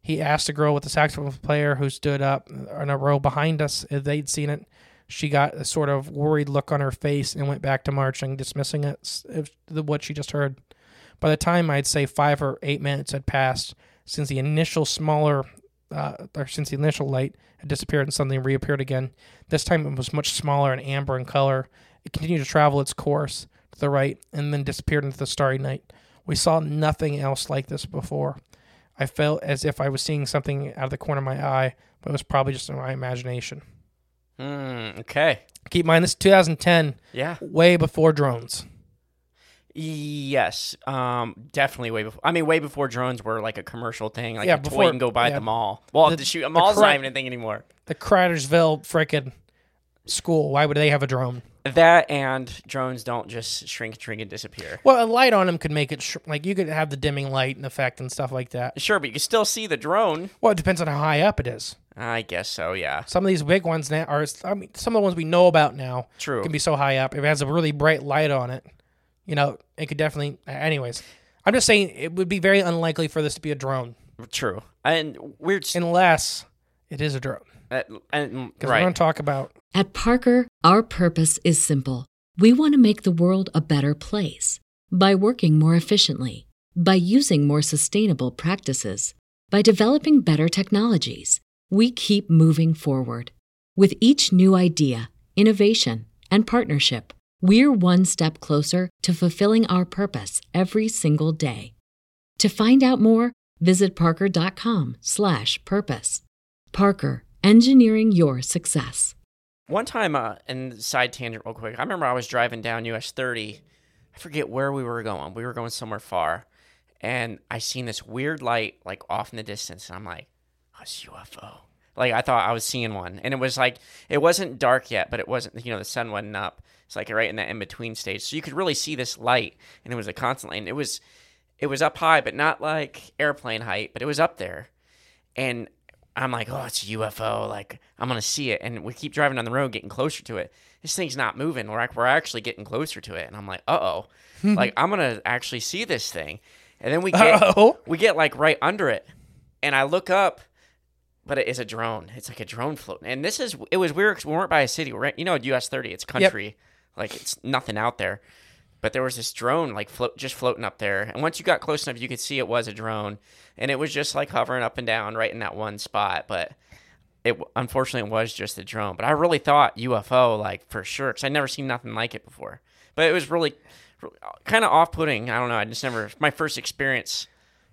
He asked a girl with a saxophone player who stood up in a row behind us if they'd seen it. She got a sort of worried look on her face and went back to marching, dismissing it, what she just heard. By the time I'd say five or eight minutes had passed since the initial smaller, uh, or since the initial light had disappeared and suddenly reappeared again, this time it was much smaller and amber in color. It continued to travel its course to the right and then disappeared into the starry night. We saw nothing else like this before. I felt as if I was seeing something out of the corner of my eye, but it was probably just in my imagination. Mm, okay. Keep in mind, this is 2010, Yeah. way before drones. Yes. Um. Definitely way before. I mean, way before drones were like a commercial thing. Like Yeah, a toy before- you can go buy at yeah. the mall. Well, The- the, shoot, a the mall's not even a thing anymore. The Cridersville frickin' school, why would they have a drone? That and drones don't just shrink, shrink, and disappear. Well, a light on them could make it sh- like you could have the dimming light and effect and stuff like that. Sure, but you can still see the drone. Well, it depends on how high up it is. I guess so. Yeah. Some of these big ones now are, I mean, some of the ones we know about now True. can be so high up. If it has a really bright light on it, you know, it could definitely. Anyways, I'm just saying it would be very unlikely for this to be a drone True. And weird. s- unless it is a drone. uh, and, Because we're going to talk about At Parker, our purpose is simple. We want to make the world a better place by working more efficiently, by using more sustainable practices, by developing better technologies. We keep moving forward. With each new idea, innovation, and partnership, we're one step closer to fulfilling our purpose every single day. To find out more, visit parker.com/purpose. Parker, engineering your success. One time, uh, and side tangent real quick. I remember I was driving down US 30. I forget where we were going. We were going somewhere far, and I seen this weird light like off in the distance, and I'm like, "Oh, "It's UFO." Like I thought I was seeing one, and it was like it wasn't dark yet, but it wasn't. You know, the sun wasn't up. It's like right in that in between stage, so you could really see this light, and it was a constant light. And it was, it was up high, but not like airplane height, but it was up there, and I'm like, oh, it's a UFO. Like, I'm going to see it. And we keep driving down the road, getting closer to it. This thing's not moving. We're, we're actually getting closer to it. And I'm like, uh oh. like, I'm going to actually see this thing. And then we get, Uh-oh. we get like right under it. And I look up, but it is a drone. It's like a drone floating. And this is, it was weird 'cause we weren't by a city. We're, right- you know, US 30, it's country. Like, it's nothing out there. But there was this drone like float, just floating up there. And once you got close enough, you could see it was a drone. And it was just like hovering up and down right in that one spot. But it unfortunately it was just a drone. But I really thought UFO like for sure because I'd never seen nothing like it before. But it was really, kind of off putting. I don't know. I just never my first experience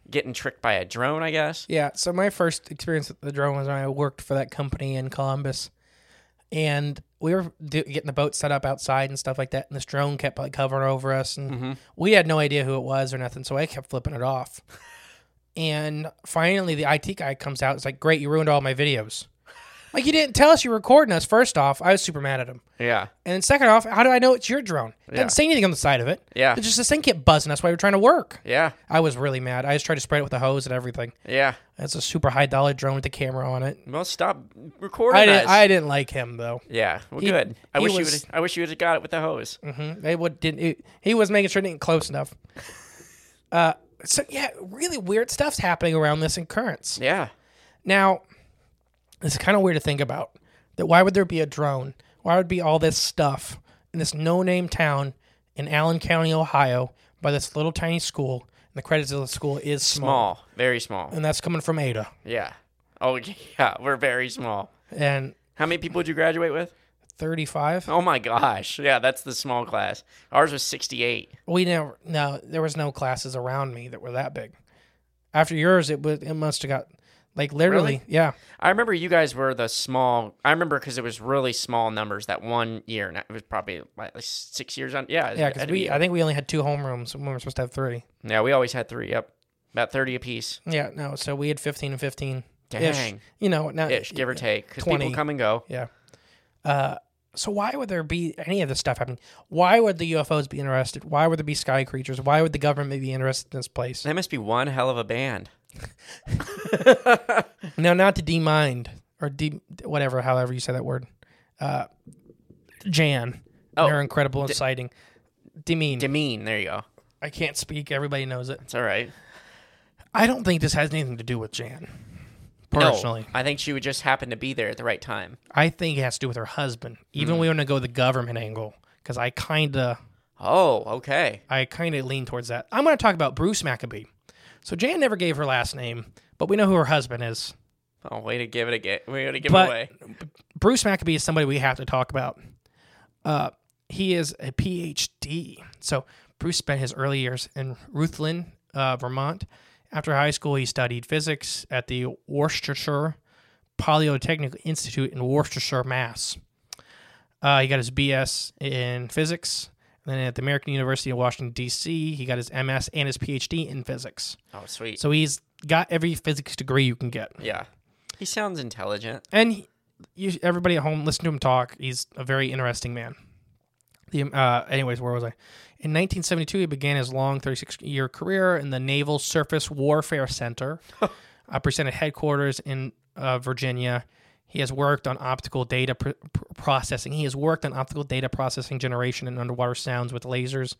getting tricked by a drone. I guess. Yeah. So my first experience with the drone was when I worked for that company in Columbus, and we were do- getting the boat set up outside and stuff like that. And this drone kept like hovering over us, and mm-hmm. we had no idea who it was or nothing. So I kept flipping it off. And finally, the IT guy comes out. It's like, "Great, you ruined all my videos." Like you didn't tell us you were recording us. First off, I was super mad at him. Yeah. And then second off, how do I know it's your drone? It Yeah. doesn't say anything on the side of it. Yeah. It's just this thing kept buzzing That's why we were trying to work. Yeah. I was really mad. I just tried to spray it with a hose and everything. Yeah. It's a super high dollar drone with a camera on it. Well, stop recording I didn't. us. I didn't like him though. yeah. Well, He- good. I he wish you would. I wish you would have got it with the hose. Mm-hmm. They would didn't. It, he was making sure it didn't close enough. Uh, so yeah, really weird stuff's happening around this occurrence. Yeah. Now, it's kind of weird to think about. That why would there be a drone? Why would be all this stuff in this no-name town in Allen County, Ohio, by this little tiny school? And the credits of the school is small, Small. Very small. and that's coming from Ada. Yeah. Oh yeah. We're very small. And How many people did you graduate with? 35. Oh my gosh. Yeah, that's the small class. Ours was 68. We never. No, there was no classes around me that were that big. After yours, it was. It must have got like literally. Really? Yeah. I remember you guys were the small. I remember because it was really small numbers that one year. And it was probably like six years on. Yeah. Yeah, because we. you. I think we only had two homerooms when we were supposed to have three. Yeah, we always had three. Yep. About 30 apiece. Yeah. No. So we had fifteen and fifteen. Ish. Dang. You know. Now, Ish, give or take. Because 20. people come and go. Yeah. Uh, so why would there be any of this stuff happening? Why would the UFOs be interested? Why would there be sky creatures? Why would the government be interested in this place? That must be one hell of a band. No, not to demind or de whatever, however you say that word. Uh, Jan, Oh, her incredible sighting. Demean. Demean. There you go. I can't speak. Everybody knows it. It's all right. I don't think this has anything to do with Jan. No, Personally, I think she would just happen to be there at the right time. I think it has to do with her husband. Even Hmm. we want to go the government angle because I kind of, Oh, okay. I kind of lean towards that. I'm going to talk about Bruce Maccabee. So Jan never gave her last name, but we know who her husband is. Oh, way to give it a get. Way to give But- it away. Bruce Maccabee is somebody we have to talk about. Uh, he is a PhD. So Bruce spent his early years in Rutland, uh, Vermont. After high school, he studied physics at the Worcestershire Polytechnic Institute in Worcestershire, Mass. Uh, he got his BS in physics. And then at the American University of Washington, D.C., he got his MS and his PhD in physics. Oh, sweet. So he's got every physics degree you can get. yeah. He sounds intelligent. and he, you, everybody at home listen to him talk. He's a very interesting man. The uh, anyways, where was I? In 1972, he began his long 36-year career in the Naval Surface Warfare Center, uh, presented headquarters in uh, Virginia. He has worked on optical data pr- pr- processing. He has worked on optical data processing generation and underwater sounds with lasers.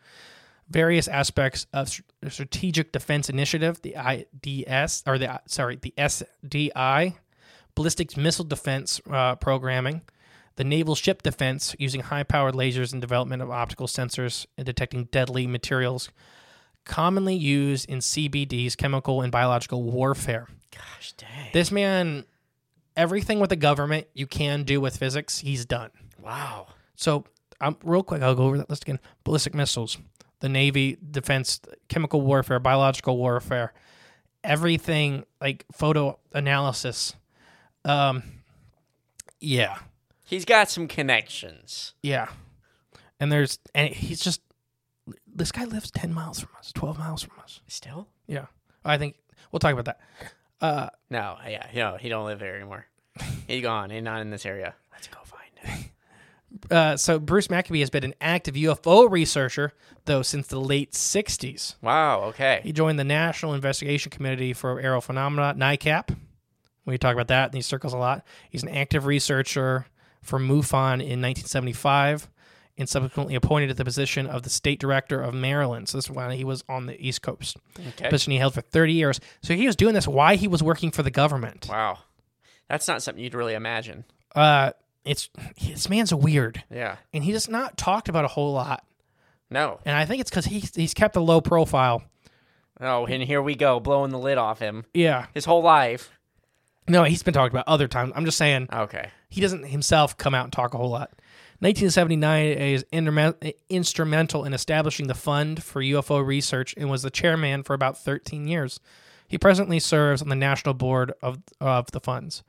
Various aspects of the Strategic Defense Initiative, the IDS, or the sorry, the SDI, ballistic missile defense uh, programming, the naval ship defense using high powered lasers and development of optical sensors and detecting deadly materials, commonly used in CBDs, chemical and biological warfare. Gosh dang. This man, everything with the government you can do with physics, he's done. Wow. So, um, real quick, I'll go over that list again. Ballistic missiles, the Navy defense, chemical warfare, biological warfare, everything like photo analysis. Um, yeah, He's got some connections. yeah. And there's, and he's just, this guy lives 10 miles from us, 12 miles from us. Still? Yeah. I think we'll talk about that. Uh, No, yeah, no, he don't live there anymore. He's gone. He's not in this area. Let's go find him. uh, so Bruce Maccabee has been an active UFO researcher, though, since the late 60s. Wow. Okay. He joined the National Investigation Committee for Aerial Phenomena, NICAP. We talk about that in these circles a lot. He's an active researcher for MUFON in 1975 and subsequently appointed to the position of the state director of Maryland. So this is when he was on the East Coast. Okay. Position he held for 30 years. So he was doing this while he was working for the government. Wow. That's not something you'd really imagine. Uh, it's this man's weird, Yeah. and he does not talked about a whole lot. No. And I think it's because he's he's kept a low profile. Oh, and here we go, blowing the lid off him. Yeah. His whole life. No, he's been talked about other times. I'm just saying Okay. he doesn't himself come out and talk a whole lot. 1979 is instrumental in establishing the Fund for UFO Research and was the chairman for about 13 years. He presently serves on the national board of, of the funds.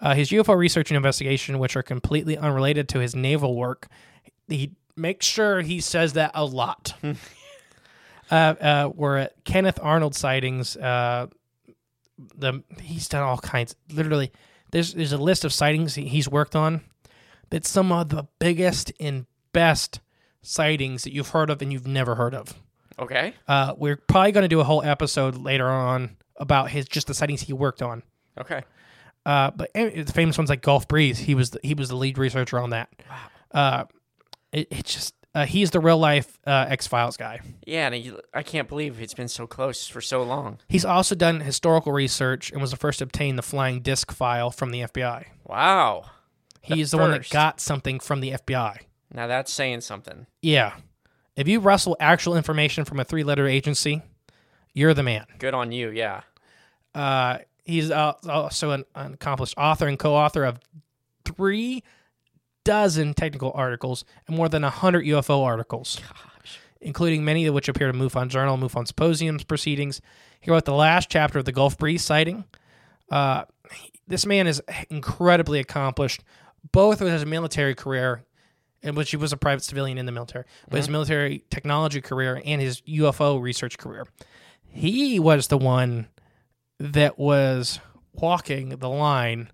Uh, his UFO research and investigation, which are completely unrelated to his naval work, he makes sure he says that a lot. uh, uh, were at Kenneth Arnold sightings. Uh, the he's done all kinds. Literally, there's there's a list of sightings he- he's worked on. That's some of the biggest and best sightings that you've heard of and you've never heard of. Okay. Uh, we're probably going to do a whole episode later on about his just the sightings he worked on. Okay. Uh, but eh, the famous ones like Gulf Breeze, he was the, he was the lead researcher on that. Uh, it, it's just uh, he's the real life uh, X Files guy. Yeah, and he, I can't believe it's been so close for so long. He's also done historical research and was the first to obtain the flying disc file from the FBI. Wow. He's the, one that got something from the FBI. Now that's saying something. Yeah. If you wrestle actual information from a three letter agency, you're the man. Good on you. Yeah. Uh, he's uh, also an, an accomplished author and co author of three dozen technical articles and more than 100 UFO articles, including many of which appear in MUFON Journal, MUFON Symposiums proceedings. He wrote the last chapter of the Gulf Breeze sighting. Uh, this man is incredibly accomplished, both with his military career, in which he was a private civilian in the military, but his military technology career and his UFO research career. He was the one that was walking the line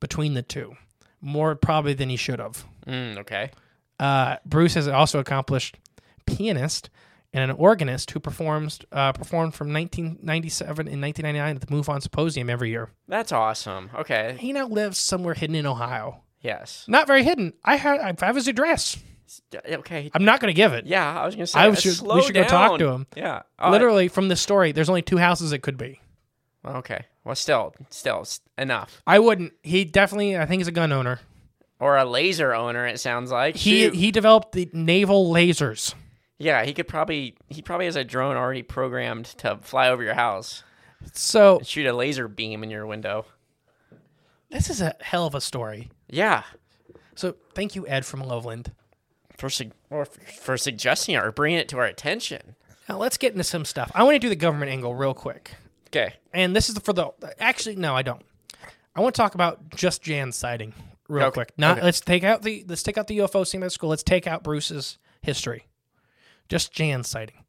between the two more probably than he should have. Mm, okay. Uh, Bruce is also accomplished pianist and an organist who performs uh, performed from 1997 and 1999 at the MUFON Symposium every year. That's awesome. Okay. He now lives somewhere hidden in Ohio. Yes. Not very hidden. I had I have his address. Okay. I'm not going to give it. Yeah, I was gonna say. I uh, was should- we slow should go talk to him. Yeah. I- Literally from this story, there's only two houses it could be. okay. Well, still, still enough. I wouldn't. He definitely. I think he's a gun owner. Or a laser owner. It sounds like. He Shoot. he developed the naval lasers. Yeah, he could probably. He probably has a drone already programmed to fly over your house So shoot a laser beam in your window. this is a hell of a story. Yeah. So thank you, Ed from Loveland. For sug- or f- for suggesting it or bringing it to our attention. Now let's get into some stuff. I want to do the government angle real quick, Okay. and this is for the. Actually, no, I don't. I want to talk about just Jan's sighting real Okay, quick. Not okay. let's take out the let's take out the UFO scene at school. Let's take out Bruce's history. Just Jan's sighting.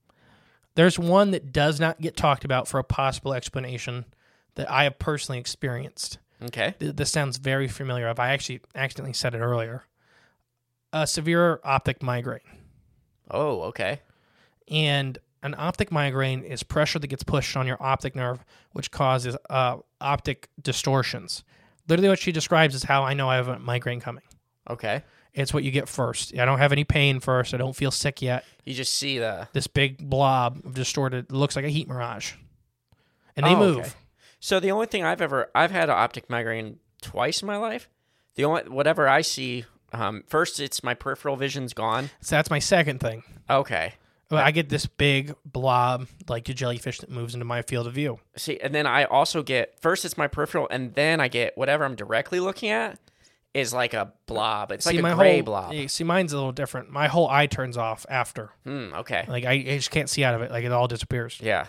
There's one that does not get talked about for a possible explanation that I have personally experienced. Okay. Th- This sounds very familiar. If I actually accidentally said it earlier, a severe optic migraine. Oh, okay. and an optic migraine is pressure that gets pushed on your optic nerve, which causes uh, optic distortions. Literally, what she describes is how I know I have a migraine coming. Okay. It's what you get first. I don't have any pain first. I don't feel sick yet. You just see the. This big blob of distorted, it looks like a heat mirage, and they Oh, move. okay. So the only thing I've ever I've had an optic migraine twice in my life. The only whatever I see, um, first it's my peripheral vision's gone. So that's my second thing. Okay. I get this big blob, like a jellyfish, that moves into my field of view. See, and then I also get first it's my peripheral, and then I get whatever I'm directly looking at is like a blob. It's like a my gray whole, blob. yeah, See, mine's a little different. My whole eye turns off after. Hmm. Okay. Like I, I just can't see out of it. Like it all disappears. Yeah.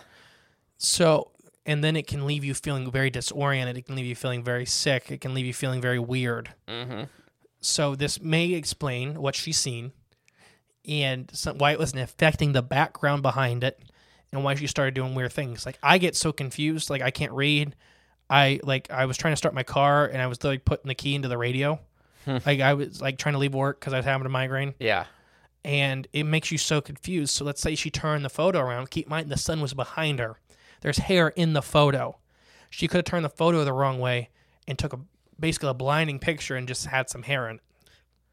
So, and then it can leave you feeling very disoriented. It can leave you feeling very sick. It can leave you feeling very weird. Mm-hmm. So, this may explain what she's seen and some, why it wasn't affecting the background behind it and why she started doing weird things. Like, I get so confused. Like, I can't read. I like I was trying to start my car and I was like putting the key into the radio. like I was like trying to leave work because I was having a migraine Yeah. and it makes you so confused. So let's say she turned the photo around. Keep in mind the sun was behind her. There's hair in the photo. She could have turned the photo the wrong way, and took a basically a blinding picture and just had some hair in it.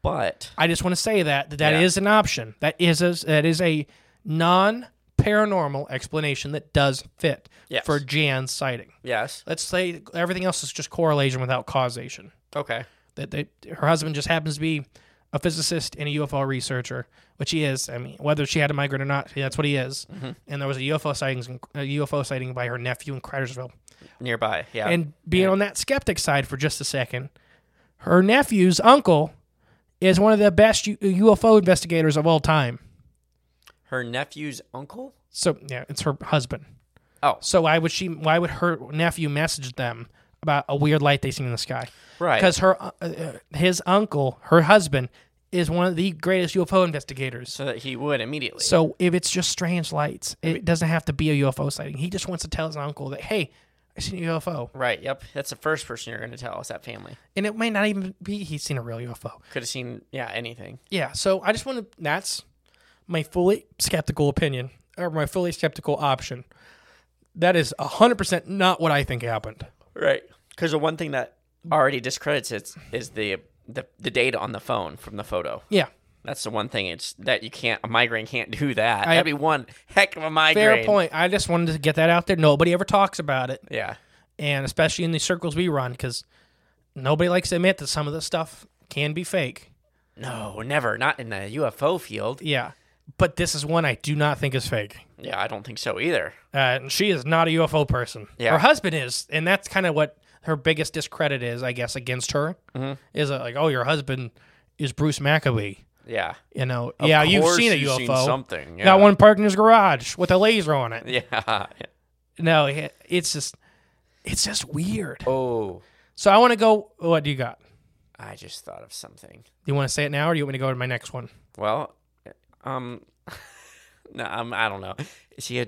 But I just want to say that that, that Yeah. is an option. That is a, that is a non paranormal explanation that does fit Yes. for Jan's sighting. yes, Let's say everything else is just correlation without causation. okay, That they, her husband just happens to be a physicist and a UFO researcher, which he is. I mean, whether she had a migraine or not, that's what he is. Mm-hmm. And there was a UFO sightings, a UFO sighting by her nephew in Cridersville. nearby. Yeah, And being on that skeptic side for just a second, her nephew's uncle is one of the best U- UFO investigators of all time. her nephew's uncle. So yeah, it's her husband. Oh. So why would she? Why would her nephew message them about a weird light they seen in the sky? Right. Because her, uh, uh, his uncle, her husband, is one of the greatest UFO investigators. So that he would immediately. So if it's just strange lights, it doesn't have to be a UFO sighting. He just wants to tell his uncle that, hey, I seen a UFO, right. Yep. That's the first person you're going to tell. Is that family and it may not even be he's seen a real UFO. could have seen? Yeah, anything. Yeah. So I just want to. That's my fully skeptical opinion or my fully skeptical option. That is hundred percent not what I think happened. Right. Because the one thing that already discredits it is the the the data on the phone from the photo. Yeah. That's the one thing. It's that you can't. A migraine can't do that. I- That'd be one heck of a migraine. Fair point. I just wanted to get that out there. Nobody ever talks about it, Yeah. and especially in the circles we run, because nobody likes to admit that some of this stuff can be fake. No, never. Not in the UFO field. Yeah, but this is one I do not think is fake. Yeah, I don't think so either. Uh, and she is not a UFO person. Yeah. Her husband is, and that's kind of what her biggest discredit is, I guess, against her. Mm-hmm. Is uh, like, oh, your husband is Bruce Maccabee. Yeah. You know, yeah, you've seen a you've UFO. seen something, yeah. Got one parked in his garage with a laser on it. Yeah. No, it's just, it's just weird. Oh, So I want to go. What do you got? I just thought of something. Do you want to say it now, or do you want me to go to my next one? Well, um, no, um, I don't know. Is he a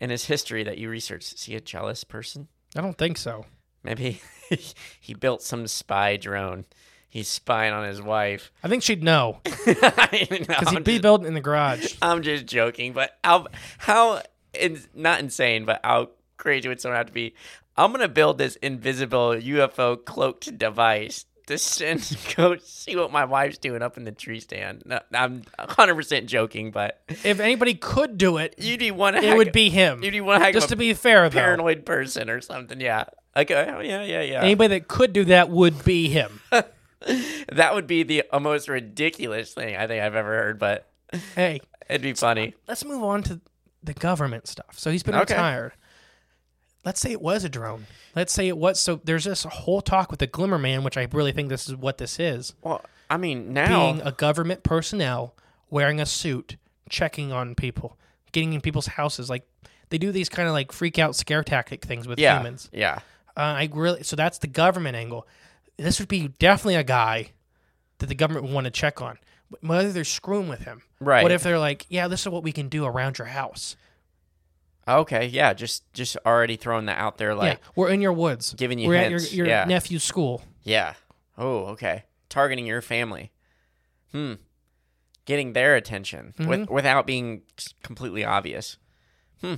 in his history that you researched? Is he a jealous person? I don't think so. Maybe he built some spy drone. He's spying on his wife. I think she'd know because he'd be building in the garage. I'm just joking, but how how in, not insane, but how crazy would someone have to be? I'm gonna build this invisible UFO cloaked device to send go see what my wife's doing up in the tree stand. No, I'm 100 percent joking, but If anybody could do it, you'd be one. it would be him. You'd be one Just of to be fair, though, paranoid person or something. Yeah. Okay. Oh, yeah. Yeah. Yeah. anybody that could do that would be him. that would be the most ridiculous thing I think I've ever heard, but hey, it'd be funny. let's move on to the government stuff. So he's been Okay. retired. Let's say it was a drone. Let's say it was. So there's this whole talk with the Glimmer Man, which I really think this is what this is. Well, I mean, now Being a government personnel wearing a suit, checking on people, getting in people's houses. Like they do these kind of like freak out scare tactic things with yeah, humans. yeah. Uh, I really so that's the government angle. This would be definitely a guy that the government would want to check on. Whether they're screwing with him, Right. What if they're like, yeah, this is what we can do around your house. Okay, yeah, just just already throwing that out there, like, yeah, we're in your woods, giving you we're hints, at your, your yeah. nephew's school. yeah. Oh, okay. Targeting your family. Hmm. Getting their attention Mm-hmm. with without being completely obvious. Hmm.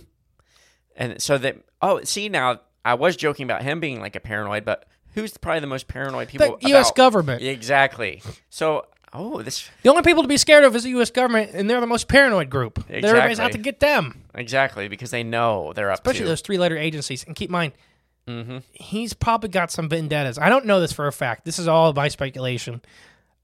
And so that oh, see now I was joking about him being like a paranoid, but who's probably the most paranoid people? The U.S. government. Exactly. So oh, this The only people to be scared of is the U.S. government, and they're the most paranoid group. Everybody's out Exactly. to get them, exactly because they know they're up especially to. those three-letter agencies. And keep in mind, Mm-hmm. he's probably got some vendettas. I don't know this for a fact. This is all my speculation,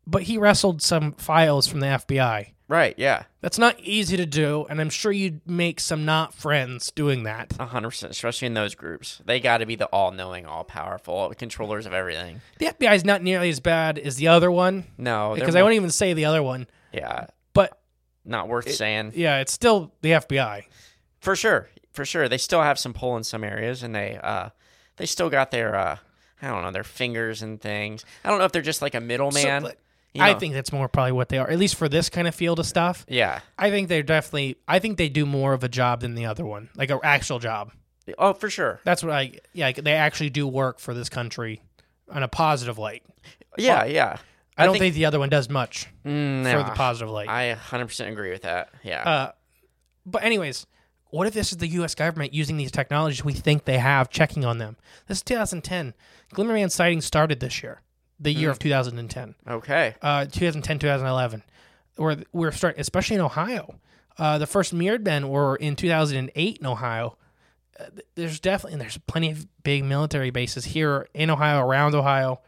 but he wrestled some files from the FBI. Right? Yeah. That's not easy to do, and I'm sure you'd make some not friends doing that. A hundred percent, especially in those groups. They got to be the all-knowing, all-powerful controllers of everything. The FBI is not nearly as bad as the other one No, because I more- won't even say the other one, Yeah, but not worth saying yeah, it's still the FBI. for sure. For sure, they still have some pull in some areas, and they uh, they still got their uh, I don't know, their fingers and things. I don't know if they're just like a middleman. So, you I think that's more probably what they are, at least for this kind of field of stuff. Yeah. I think they're definitely. I think they do more of a job than the other one, like an actual job. Oh, for sure. That's what I. Yeah, like, they actually do work for this country on a positive light. Yeah, yeah. I, don't think, the other one does much Mm, for the positive light. I 100% agree with that. Yeah. Uh, but anyways, what if this is the U.S. government using these technologies we think they have, checking on them? This is 2010. Glimmerman sightings started this year, the year of 2010 Okay. uh, 2010, 2011, where we're starting, especially in Ohio. Uh, the first mirrored men were in 2008 in Ohio. Uh, there's definitely, and there's plenty of big military bases here in Ohio, around Ohio.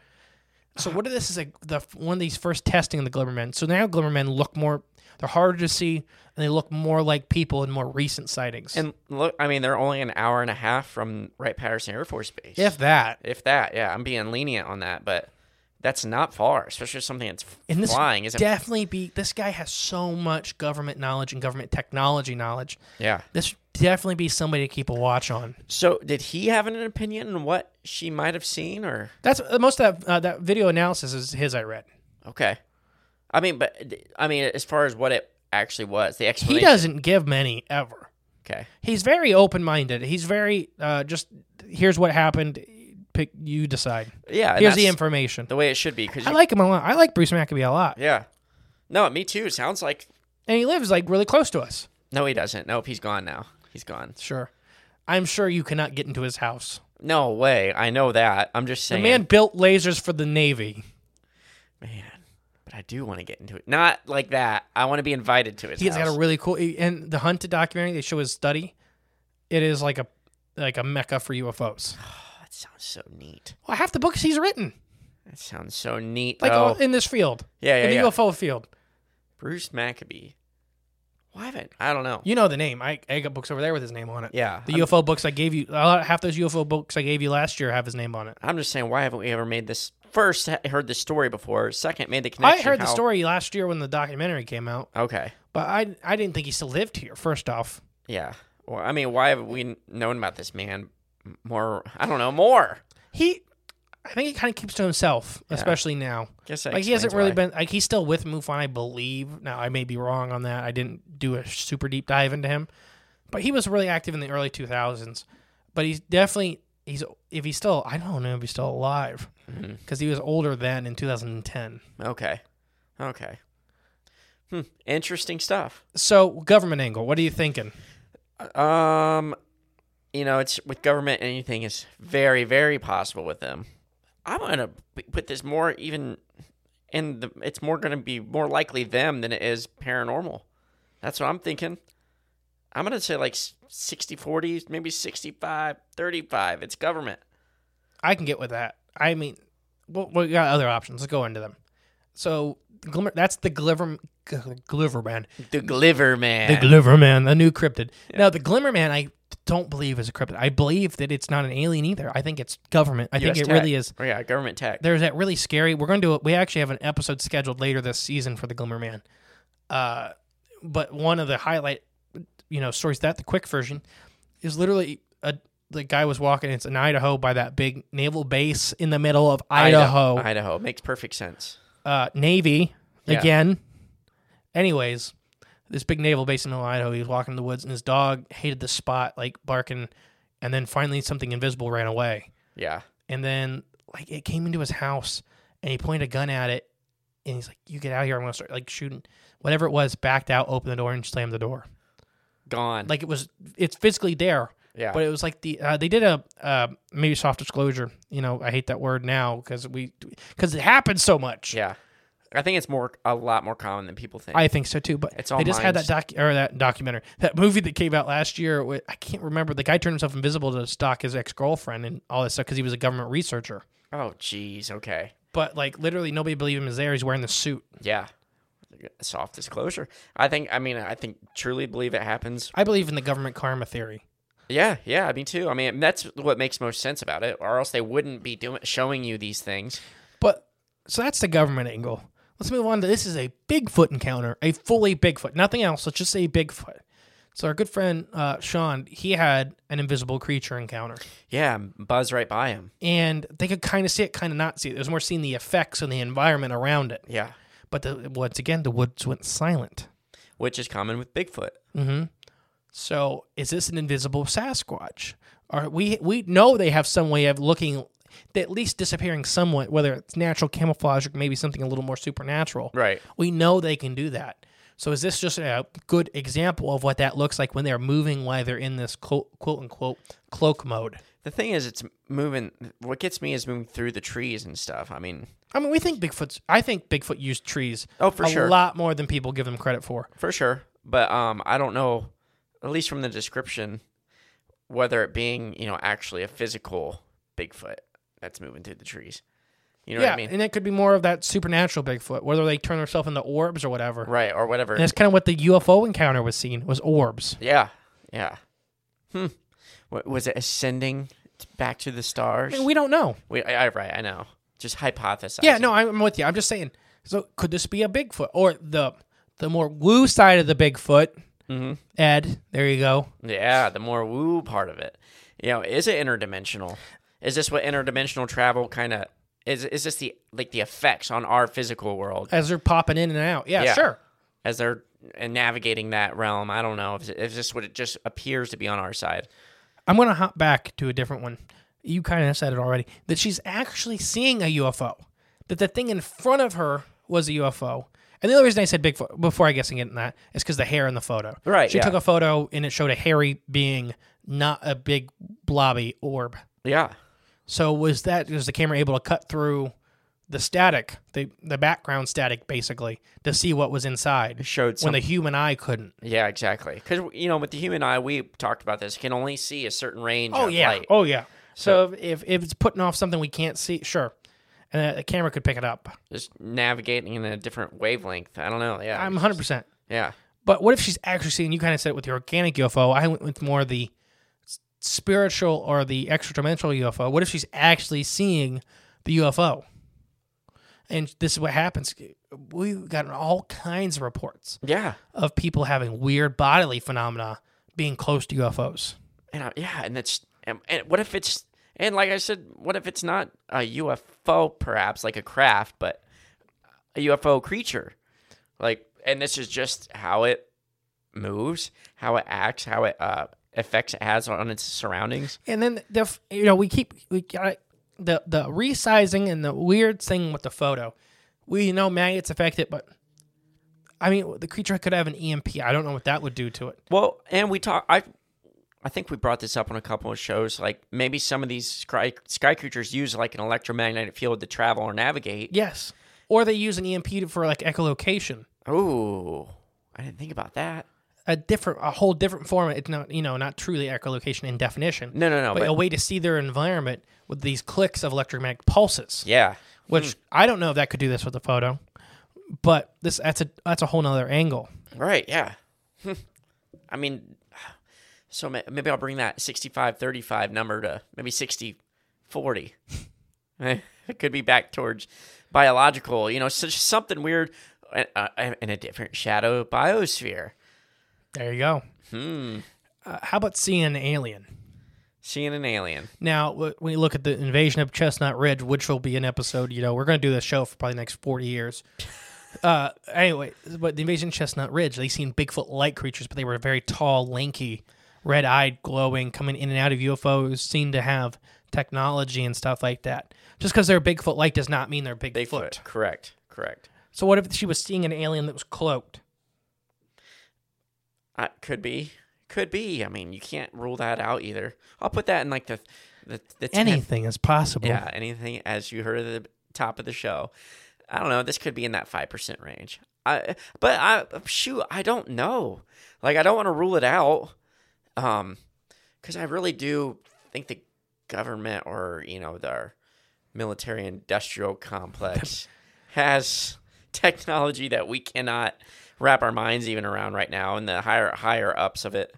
So what if this is like the one of these first testing of the Glimmermen? So now Glimmermen look more, they're harder to see, and they look more like people in more recent sightings. And look, I mean, they're only an hour and a half from Wright Patterson Air Force Base. if that, if that, yeah, I'm being lenient on that, but that's not far, especially something that's and this flying. Isn't definitely be this guy has so much government knowledge and government technology knowledge. yeah. This should definitely be somebody to keep a watch on. So, did he have an opinion on what she might have seen, or That's uh, most of that uh, that video analysis is his. I read. okay? I mean, but I mean, as far as what it actually was, the He doesn't give many ever. Okay. He's very open minded. He's very uh, just here's what happened. Pick you decide. Yeah. and Here's the that's information. The way it should be, because I like him a lot. I like Bruce Maccabee a lot, Yeah. No, me too. Sounds like and he lives like really close to us. no, he doesn't. Nope, he's gone now. He's gone. Sure, I'm sure you cannot get into his house. No way. I know that. I'm just saying The saying. man built lasers for the Navy. Man, but I do want to get into it. Not like that. I want to be invited to his He's house. got a really cool and the Hunted documentary. They show his study. It is like a like a mecca for UFOs. sounds so neat. Well, half the books he's written, That sounds so neat. like though. all in this field, yeah, yeah, in the yeah. UFO field. Bruce Maccabee. Why haven't I don't know. You know the name. I, I got books over there with his name on it. Yeah, The I'm- UFO books I gave you, lot, half those UFO books I gave you last year have his name on it. I'm just saying, why haven't we ever made this? First, ha- heard the story before. Second, made the connection. I connection. heard the how- story last year when the documentary came out, Okay, but I I didn't think he still lived here. First off, yeah. Well, I mean, why haven't we known about this man more? I don't know more. he, I think he kind of keeps to himself, especially now. Guess Like he hasn't really why. been like he's still with MUFON, I believe. Now I may be wrong on that. I didn't do a super deep dive into him, but he was really active in the early 2000s. But he's definitely he's if he's still I don't know if he's still alive Mm-hmm. because he was older then in 2010. Okay, okay. Hmm. Interesting stuff. So government angle, what are you thinking? Um, you know, it's with government. Anything is very, very possible with them. I'm gonna put this more even, in the. It's more gonna be more likely them than it is paranormal. That's what I'm thinking. I'm gonna say like 60 40, maybe 65 35. It's government. I can get with that. I mean, well, we got other options. Let's go into them. So Glimmer, that's the Glimmer, Glimmer man. The Gliver man. The Glimmer man, the new cryptid. Now the Glimmer man, I don't believe is a cryptid. I believe that it's not an alien either. I think it's government. I think US it tech. really is. Oh yeah, government tech. There's that really scary. We're going to do it. We actually have an episode scheduled later this season for the Glimmer Man. Uh, but one of the highlight, you know, stories that the quick version is literally a the guy was walking. It's in Idaho by that big naval base in the middle of Idaho. Idaho makes perfect sense. Uh, Navy Yeah. again. Anyways, this big naval base in Idaho. He was walking in the woods, and his dog hated the spot, like barking. And then finally, something invisible ran away Yeah. and then like it came into his house and he pointed a gun at it and he's like you get out of here i'm gonna start like shooting whatever it was backed out opened the door and slammed the door Gone. like it was it's physically there yeah. but it was like the uh, they did a uh, maybe soft disclosure you know i hate that word now because we because it happens so much yeah. I think it's more a lot more common than people think. I think so too, but It's all they just had that doc or that documentary, that movie that came out last year. With, I can't remember. The guy turned himself invisible to stalk his ex girlfriend and all this stuff because he was a government researcher. oh, jeez. Okay. But like literally, nobody believed him is there. He's wearing the suit. Yeah. Soft disclosure. I think. I mean, I think truly believe it happens. I believe in the government karma theory. Yeah. Yeah. Me too. I mean, that's what makes most sense about it, or else they wouldn't be doing showing you these things. But so that's the government angle. Let's move on to this is a Bigfoot encounter, a fully Bigfoot, nothing else. Let's just say Bigfoot. So our good friend uh, Sean, he had an invisible creature encounter, Yeah. Buzz right by him. and they could kind of see it, kind of not see it. It was more seeing the effects and the environment around it. Yeah. But the, once again, the woods went silent. Which is common with Bigfoot. So is this an invisible Sasquatch? Or we we know they have some way of looking, at least disappearing somewhat, whether it's natural camouflage or maybe something a little more supernatural. Right. We know they can do that. So is this just a good example of what that looks like when they're moving while they're in this quote, quote unquote cloak mode? The thing is, it's moving. What gets me is moving through the trees and stuff. I mean, I mean, we think Bigfoot's. I think Bigfoot used trees. Oh, for a sure. lot more than people give him credit for. for sure, but um, I don't know. At least from the description, whether it being you know actually a physical Bigfoot that's moving through the trees. You know yeah, what I mean? and it could be more of that supernatural Bigfoot, whether they turn themselves into orbs or whatever. right or whatever. And that's kind of what the UFO encounter was seen was orbs. Yeah, yeah. Hmm. What, was it ascending back to the stars? And we don't know. We, I, I, right, I know. Just hypothesize. Yeah, no, I'm with you. I'm just saying. So could this be a Bigfoot or the the more woo side of the Bigfoot? Mm-hmm. Ed, there you go. Yeah, the more woo part of it. You know, is it interdimensional? Is this what interdimensional travel kind of is? Is this the like the effects on our physical world As they're popping in and out. Yeah, Yeah. sure. as they're navigating that realm? I don't know if if this what it just appears to be on our side. I'm gonna hop back to a different one. You kind of said it already that she's actually seeing a UFO. That the thing in front of her was a UFO. And the only reason I said Bigfoot before I guess I get in that is because the hair in the photo. Right, She yeah. took a photo and it showed a hairy being, not a big blobby orb. Yeah, So was that was the camera able to cut through the static, the the background static, basically, to see what was inside? showed when the human eye couldn't. yeah, exactly. Because you know, with the human eye, we talked about this. Can only see a certain range. Oh of yeah. light. Oh yeah. So, if if it's putting off something we can't see, sure, and the camera could pick it up. just navigating in a different wavelength. I don't know. Yeah, I'm 100. percent yeah. But what if she's actually seeing? You kind of said it with the organic UFO. I went with more the spiritual or the extra dimensional UFO. What if she's actually seeing the UFO? And this is what happens. We've gotten all kinds of reports Yeah. of people having weird bodily phenomena being close to UFOs. And I, yeah, and it's and, and what if it's and like I said, what if it's not a UFO, perhaps like a craft, but a UFO creature, like, and this is just how it moves, how it acts, how it uh, effects it has on its surroundings. And then the you know we keep we got the the resizing and the weird thing with the photo. We know magnets affect it, but I mean the creature could have an EMP. I don't know what that would do to it. Well, and we talk. I, I think we brought this up on a couple of shows. Like maybe some of these sky, sky creatures use like an electromagnetic field to travel or navigate. Yes, or they use an EMP for like echolocation. Oh, I didn't think about that. A different, a whole different form. It's not, you know, not truly echolocation in definition. No, no, no, But, but- a way to see their environment with these clicks of electromagnetic pulses. Yeah. Which I don't know if that could do this with a photo, but this that's a that's a whole nother angle. Right, yeah. I mean, so maybe I'll bring that 65 35 number to maybe 60 40. Eh, it could be back towards biological, you know, such something weird uh, uh, in a different shadow biosphere. There you go. Hmm. Uh, how about seeing an alien? Seeing an alien. Now, w- when you look at the invasion of Chestnut Ridge, which will be an episode, you know, we're going to do this show for probably the next 40 years. Uh, anyway, but the invasion of Chestnut Ridge, they seen Bigfoot like creatures, but they were very tall, lanky, red eyed, glowing, coming in and out of UFOs, seemed to have technology and stuff like that. Just because they're Bigfoot like does not mean they're Bigfoot. Bigfoot. Correct. Correct. So, what if she was seeing an alien that was cloaked? Uh, could be. Could be. I mean, you can't rule that out either. I'll put that in like the the, the 10 Anything is possible. Yeah, anything as you heard at the top of the show. I don't know. This could be in that five percent range. I, but I shoot, I don't know. Like, I don't want to rule it out, um, because I really do think the government or you know their military industrial complex has technology that we cannot wrap our minds even around right now, and the higher higher ups of it,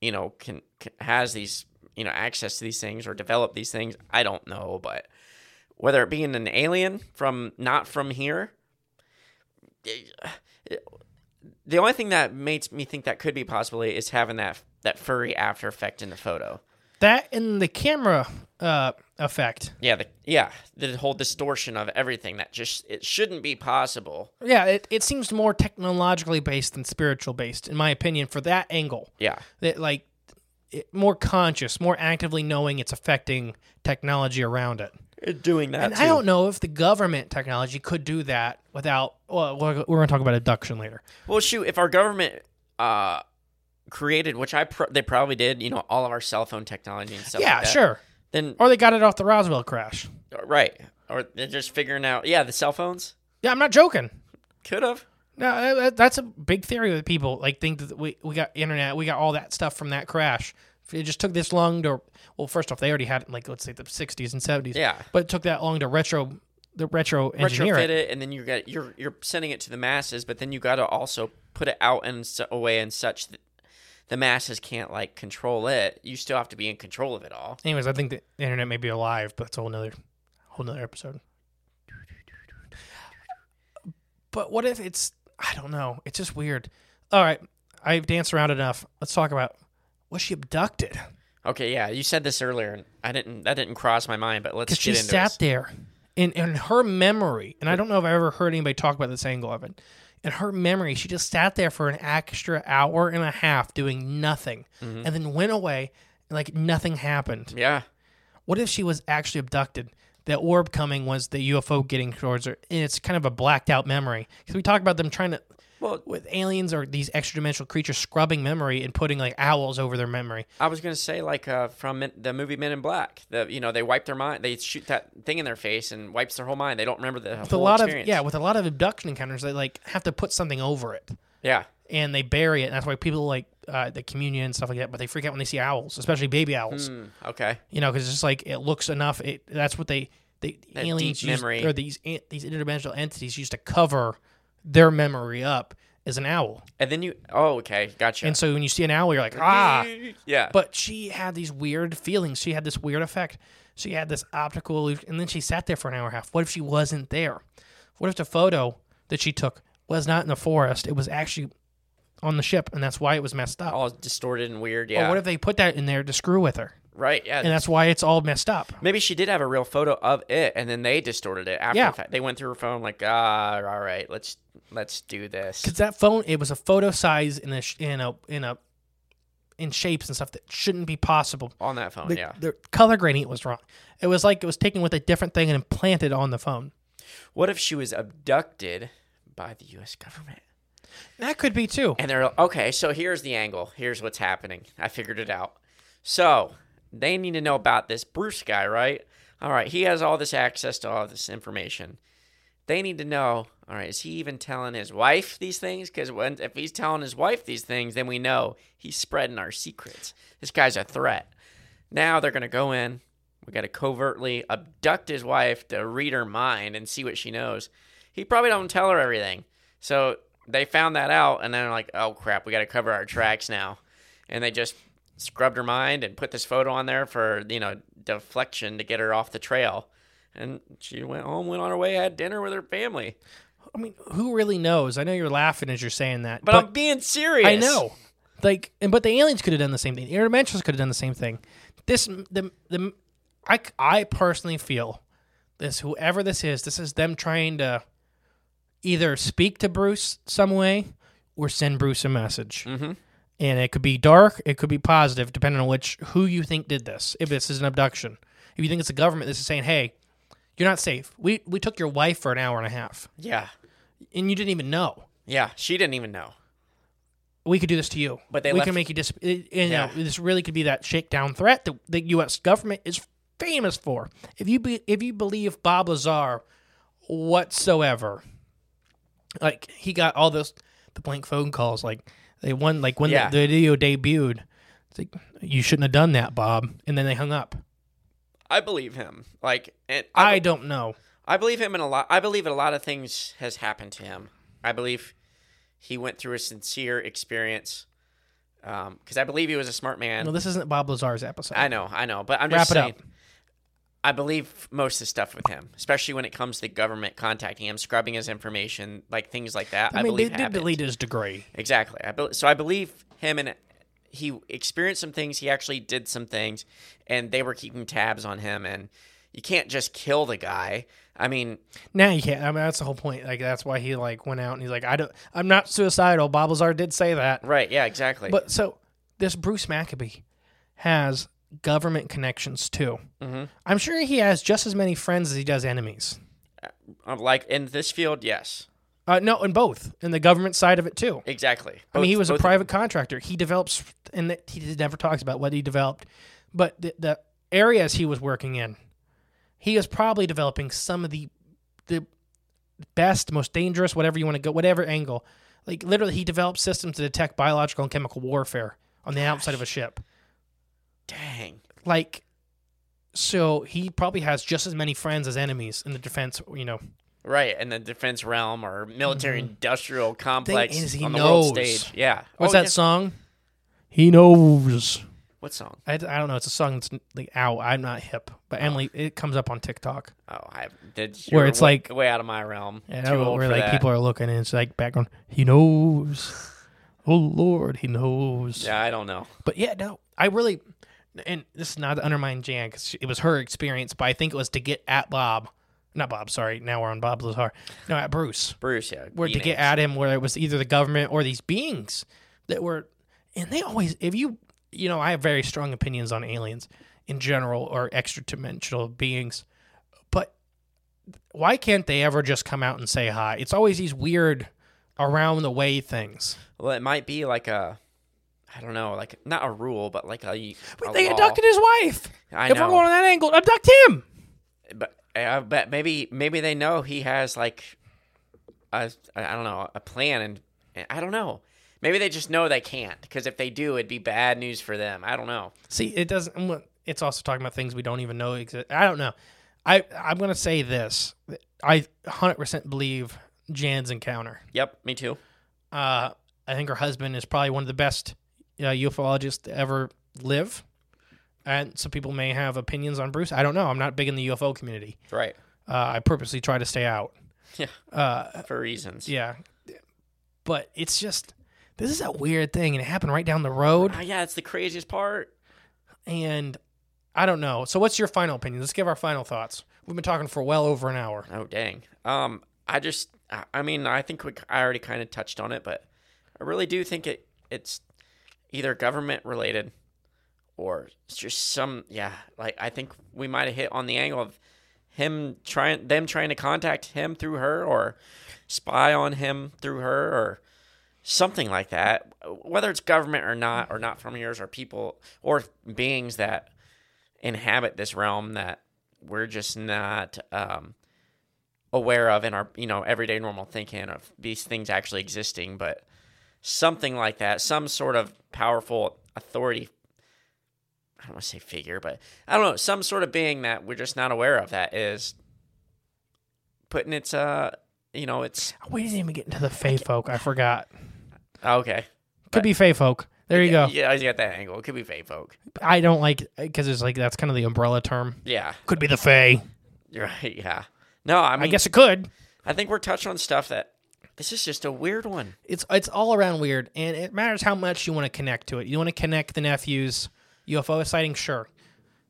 you know, can, can has these you know access to these things or develop these things. I don't know, but whether it being an alien from not from here, eh, eh, the only thing that makes me think that could be possibly is having that that furry after effect in the photo. That and the camera uh, effect. Yeah, the yeah, the whole distortion of everything that just it shouldn't be possible. Yeah, it, it seems more technologically based than spiritual based, in my opinion, for that angle. Yeah. That like it, more conscious, more actively knowing it's affecting technology around it. doing that. And I don't know if the government technology could do that without. Well, we're, we're going to talk about abduction later. Well, shoot, if our government uh, created, which I pr- they probably did, you know, all of our cell phone technology and stuff. yeah, like that, sure. Then Or they got it off the Roswell crash. Uh, right, or they're just figuring out. Yeah, the cell phones Yeah, I'm not joking. could have. No, that- that- that's a big theory that people like think that we we got internet, we got all that stuff from that crash. It just took this long to, well, first off, they already had it like let's say the 60s and 70s. Yeah. but it took that long to retro, the retro engineer retrofit it. it. and then you got you're you're sending it to the masses, but then you got to also put it out in a way in such that the masses can't like control it. You still have to be in control of it all. Anyways, I think the internet may be alive, but it's a whole nother, whole nother episode. But what if it's? I don't know. It's just weird. All right, I've danced around enough. Let's talk about was she abducted? Okay, yeah, you said this earlier, and I didn't that didn't cross my mind, but let's Because she get into sat this. there, in in her memory, and I don't know if I ever heard anybody talk about this angle of it. In her memory, she just sat there for an extra hour and a half doing nothing, Mm-hmm. and then went away, and like nothing happened. Yeah, What if she was actually abducted? The orb coming was the UFO getting towards her, and it's kind of a blacked out memory. Because we talk about them trying to, Well- with aliens or these extra dimensional creatures scrubbing memory and putting like owls over their memory. I was gonna say like uh, from the movie Men in Black. The you know they wipe their mind, they shoot that thing in their face and wipes their whole mind. They don't remember the With a whole lot experience. of yeah, with a lot of abduction encounters, they like have to put something over it, yeah, and they bury it. And that's why people like uh, the communion and stuff like that. But they freak out when they see owls, especially baby owls. Hmm, okay. You know, because it's just like it looks enough. It that's what they they That aliens deep use, memory. or these these interdimensional entities used to cover their memory up as an owl. And then you oh okay, gotcha. And so when you see an owl, you're like, ah. yeah, But she had these weird feelings. She had this weird effect. She had this optical. And then she sat there for an hour and a half. What if she wasn't there? What if the photo that she took was not in the forest? It was actually on the ship, and that's why it was messed up. all distorted and weird. Or Yeah, what if they put that in there to screw with her? Right? Yeah, And that's why it's all messed up. Maybe she did have a real photo of it, and then they distorted it after Yeah. the fact. They went through her phone like, ah, all right, let's let's do this. Because that phone, it was a photo size in a, in a, in a, in shapes and stuff that shouldn't be possible. On that phone, The, yeah. the color grading was wrong. It was like it was taken with a different thing and implanted on the phone. What if she was abducted by the U.S. government? That could be too. And they're okay. So here's the angle. Here's what's happening. I figured it out. So they need to know about this Bruce guy, right? All right, he has all this access to all this information. They need to know. All right, is he even telling his wife these things? Because if he's telling his wife these things, then we know he's spreading our secrets. This guy's a threat. Now they're gonna go in. We got to covertly abduct his wife to read her mind and see what she knows. He probably don't tell her everything. So they found that out, and then they're like, "Oh crap, we got to cover our tracks now," and they just scrubbed her mind and put this photo on there for you know deflection to get her off the trail. And she went home, went on her way, had dinner with her family. I mean, who really knows? I know you're laughing as you're saying that, But, I'm being serious. I know. Like, and but the aliens could have done the same thing. The interdimensionals could have done the same thing. This, the, the, I, I personally feel this. Whoever this is, this is them trying to either speak to Bruce some way or send Bruce a message. Mm-hmm. And it could be dark, it could be positive, depending on which who you think did this. If this is an abduction, if you think it's the government, this is saying, "Hey, you're not safe. We we took your wife for an hour and a half, Yeah, and you didn't even know." yeah. She didn't even know. we could do this to you. But they we left- can make you dis. You know, Yeah. this really could be that shakedown threat that the U.S. government is famous for. If you be, if you believe Bob Lazar whatsoever, like he got all those the blank phone calls, like they won, like when Yeah. the, the video debuted. It's like you shouldn't have done that, Bob, and then they hung up. I believe him. Like, and I don't know. I believe him in a lot. I believe a lot of things has happened to him. I believe he went through a sincere experience. Um, because I believe he was a smart man. No, this isn't Bob Lazar's episode. I know, I know, but I'm Wrap just it saying. up. I believe most of the stuff with him, especially when it comes to government contacting him, scrubbing his information, like things like that. I, I mean, believe they did delete his degree. Exactly. I be- so I believe him and he experienced some things. He actually did some things, and they were keeping tabs on him. And you can't just kill the guy. I mean, Now you can't. I mean, that's the whole point. Like that's why he like went out and he's like, I don't. I'm not suicidal. Bob Lazar did say that. right? Yeah, exactly. But so this Bruce Maccabee has government connections too. Mm-hmm. I'm sure he has just as many friends as he does enemies. Uh, like in this field, yes, Uh, no, in both, in the government side of it too. exactly. I mean, he was a private contractor. He develops, and he never talks about what he developed, but the, the areas he was working in, he was probably developing some of the the best, most dangerous, whatever you want to go, whatever angle. Like literally, he developed systems to detect biological and chemical warfare on the outside of a ship. Dang. Like, so he probably has just as many friends as enemies in the defense. You know, Right, in the defense realm or military industrial complex Mm-hmm. is he on the world knows. stage. Yeah. what's Oh, that yeah. song? He knows. What song? I, I don't know. It's a song that's like, ow, I'm not hip. But Emily, it comes up on TikTok. Oh, I did. Where it's way, like- way out of my realm. And Too old where for like that. people are looking and it's like background. He knows. Oh Lord, he knows. Yeah, I don't know. But yeah, no, I really, and this is not to undermine Jan because it was her experience, but I think it was to get at Bob, not Bob. Sorry, now we're on Bob Lazar. No, at Bruce, Bruce, yeah. where to get at him, where it was either the government or these beings that were, and they always, if you, you know, I have very strong opinions on aliens in general or extra-dimensional beings, but why can't they ever just come out and say hi? It's always these weird around the way things. Well, it might be like a, I don't know, like not a rule, but like a. a they law. abducted his wife. I if know. we're going on that angle, abduct him. but I bet maybe maybe they know he has like a I don't know a plan and, and I don't know. Maybe they just know they can't because if they do, it'd be bad news for them. I don't know. See, it doesn't. It's also talking about things we don't even know exist. I don't know. I I'm gonna say this. I 100 percent believe Jan's encounter. Yep, me too. Uh, I think her husband is probably one of the best uh, ufologists ever live. And some people may have opinions on Bruce. I don't know. I'm not big in the UFO community. Right. Uh, I purposely try to stay out. Yeah. Uh, For reasons. yeah. But it's just this is a weird thing, and it happened right down the road. Ah, yeah, it's the craziest part. and I don't know. So, what's your final opinion? Let's give our final thoughts. We've been talking for well over an hour. Oh dang. Um, I just, I- I mean, I think we, I already kind of touched on it, but I really do think it, it's either government related, or just some, yeah. Like I think we might have hit on the angle of him trying, them trying to contact him through her, or spy on him through her, or something like that. Whether it's government or not, or not from yours, or people or beings that inhabit this realm that we're just not um, aware of in our you know everyday normal thinking of these things actually existing but something like that some sort of powerful authority i don't want to say figure but i don't know some sort of being that we're just not aware of that is putting its uh you know it's We didn't even get into the Fey folk. I forgot. okay Could be Fey folk. There you go. yeah i got that angle it could be fey folk I don't like because it's like that's kind of the umbrella term. yeah Could be the Fey. right yeah no i mean I guess it could. i think we're touched on stuff that this is just a weird one It's it's all around weird, and it matters how much you want to connect to it. You want to connect the nephews UFO sighting, sure,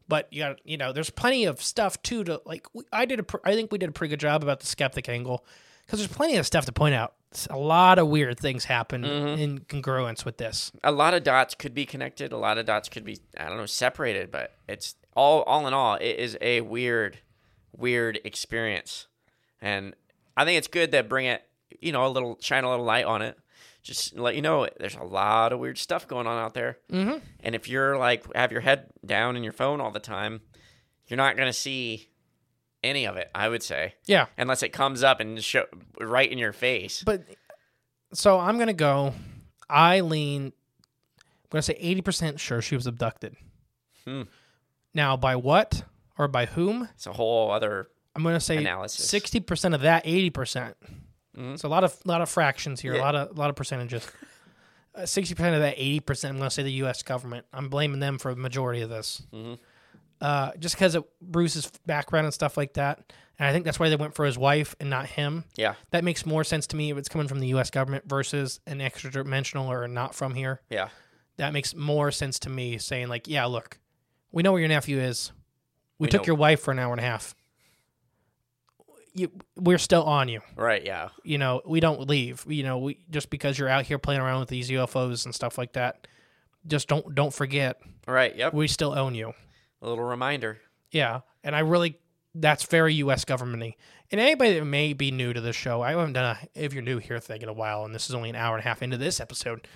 but you got you know there's plenty of stuff too to like. we- I did a pr- I think we did a pretty good job about the skeptic angle because there's plenty of stuff to point out. A lot of weird things happen mm-hmm. in congruence with this. a lot of dots could be connected. A lot of dots could be I don't know separated, but it's all all in all, it is a weird, weird experience, and I think it's good that bring it, you know, a little shine a little light on it. Just let you know there's a lot of weird stuff going on out there. Mm-hmm. And if you're like have your head down in your phone all the time, you're not gonna see any of it. I would say, yeah, unless it comes up and show right in your face. But so I'm gonna go. I lean. I'm gonna say 80% sure she was abducted. Hmm. Now, by what or by whom? It's a whole other. I'm gonna say analysis. 60% of that, 80%. Mm-hmm. So a lot of lot of fractions here, yeah. a lot of a lot of percentages. Uh, sixty uh, percent of that, eighty percent, I'm going to say the U.S. government. I'm blaming them for the majority of this, mm-hmm. uh, just because of Bruce's background and stuff like that. And I think that's why they went for his wife and not him. Yeah, that makes more sense to me if it's coming from the U.S. government versus an extradimensional or not from here. Yeah, that makes more sense to me. Saying like, yeah, look, we know where your nephew is. We, we took know. your wife for an hour and a half. You, we're still on you. Right, yeah. You know, we don't leave. You know, we just because you're out here playing around with these UFOs and stuff like that. Just don't don't forget, right. Yep. we still own you. A little reminder. Yeah, and I really that's very U.S. governmenty. And anybody that may be new to this show, I haven't done a if you're new here thing in a while, and this is only an hour and a half into this episode.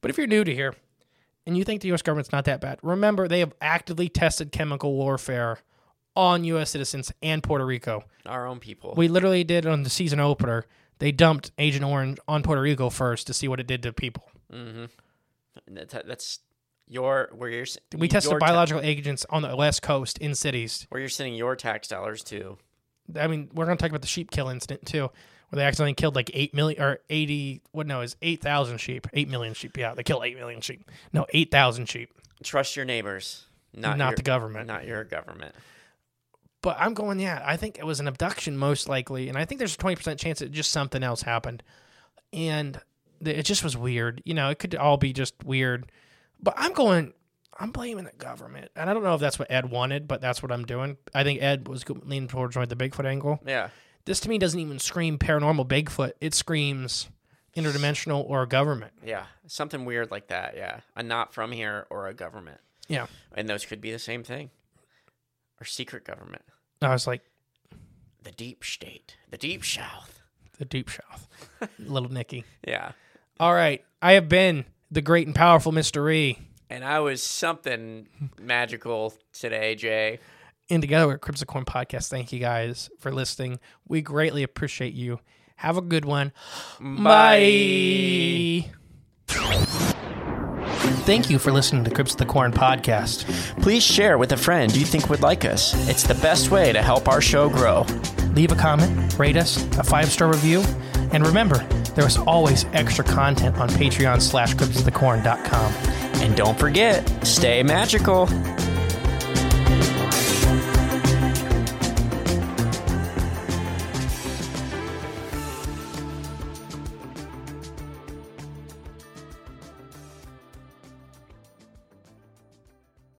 But if you're new to here and you think the U.S. government's not that bad, remember they have actively tested chemical warfare on U.S. citizens and Puerto Rico. Our own people. We literally did on the season opener. They dumped Agent Orange on Puerto Rico first to see what it did to people. Mm-hmm. that's, that's your where you're. We tested your ta- biological agents on the west coast in cities. where you're sending your tax dollars to. I mean, we're going to talk about the sheep kill incident too, where they accidentally killed like eight million or eighty. What no, is eight thousand sheep, eight million sheep. Yeah, they killed eight million sheep. No, eight thousand sheep. Trust your neighbors, not Not your- the government. not your government. But I'm going, yeah, I think it was an abduction most likely, and I think there's a twenty percent chance that just something else happened, and it just was weird. You know, it could all be just weird. But I'm going. I'm blaming the government, and I don't know if that's what Ed wanted, but that's what I'm doing. I think Ed was leaning towards the Bigfoot angle. Yeah. this to me doesn't even scream paranormal Bigfoot. It screams interdimensional or government. Yeah. Something weird like that. Yeah. A not from here or a government. Yeah. And those could be the same thing. Or secret government. I was like, The deep state. The deep south. the deep south. Little Nicky. Yeah. All right. I have been the great and powerful Mr. E. And I was something magical today, Jay. And together with Cryptocorn Podcast, thank you guys for listening. We greatly appreciate you. Have a good one. Bye. Thank you for listening to Cryptids of the Corn podcast. Please share with a friend you think would like us. It's the best way to help our show grow. Leave a comment, rate us, a five star review, and remember, there is always extra content on Patreon slash CryptidsOfTheCorn.com. And don't forget, stay magical.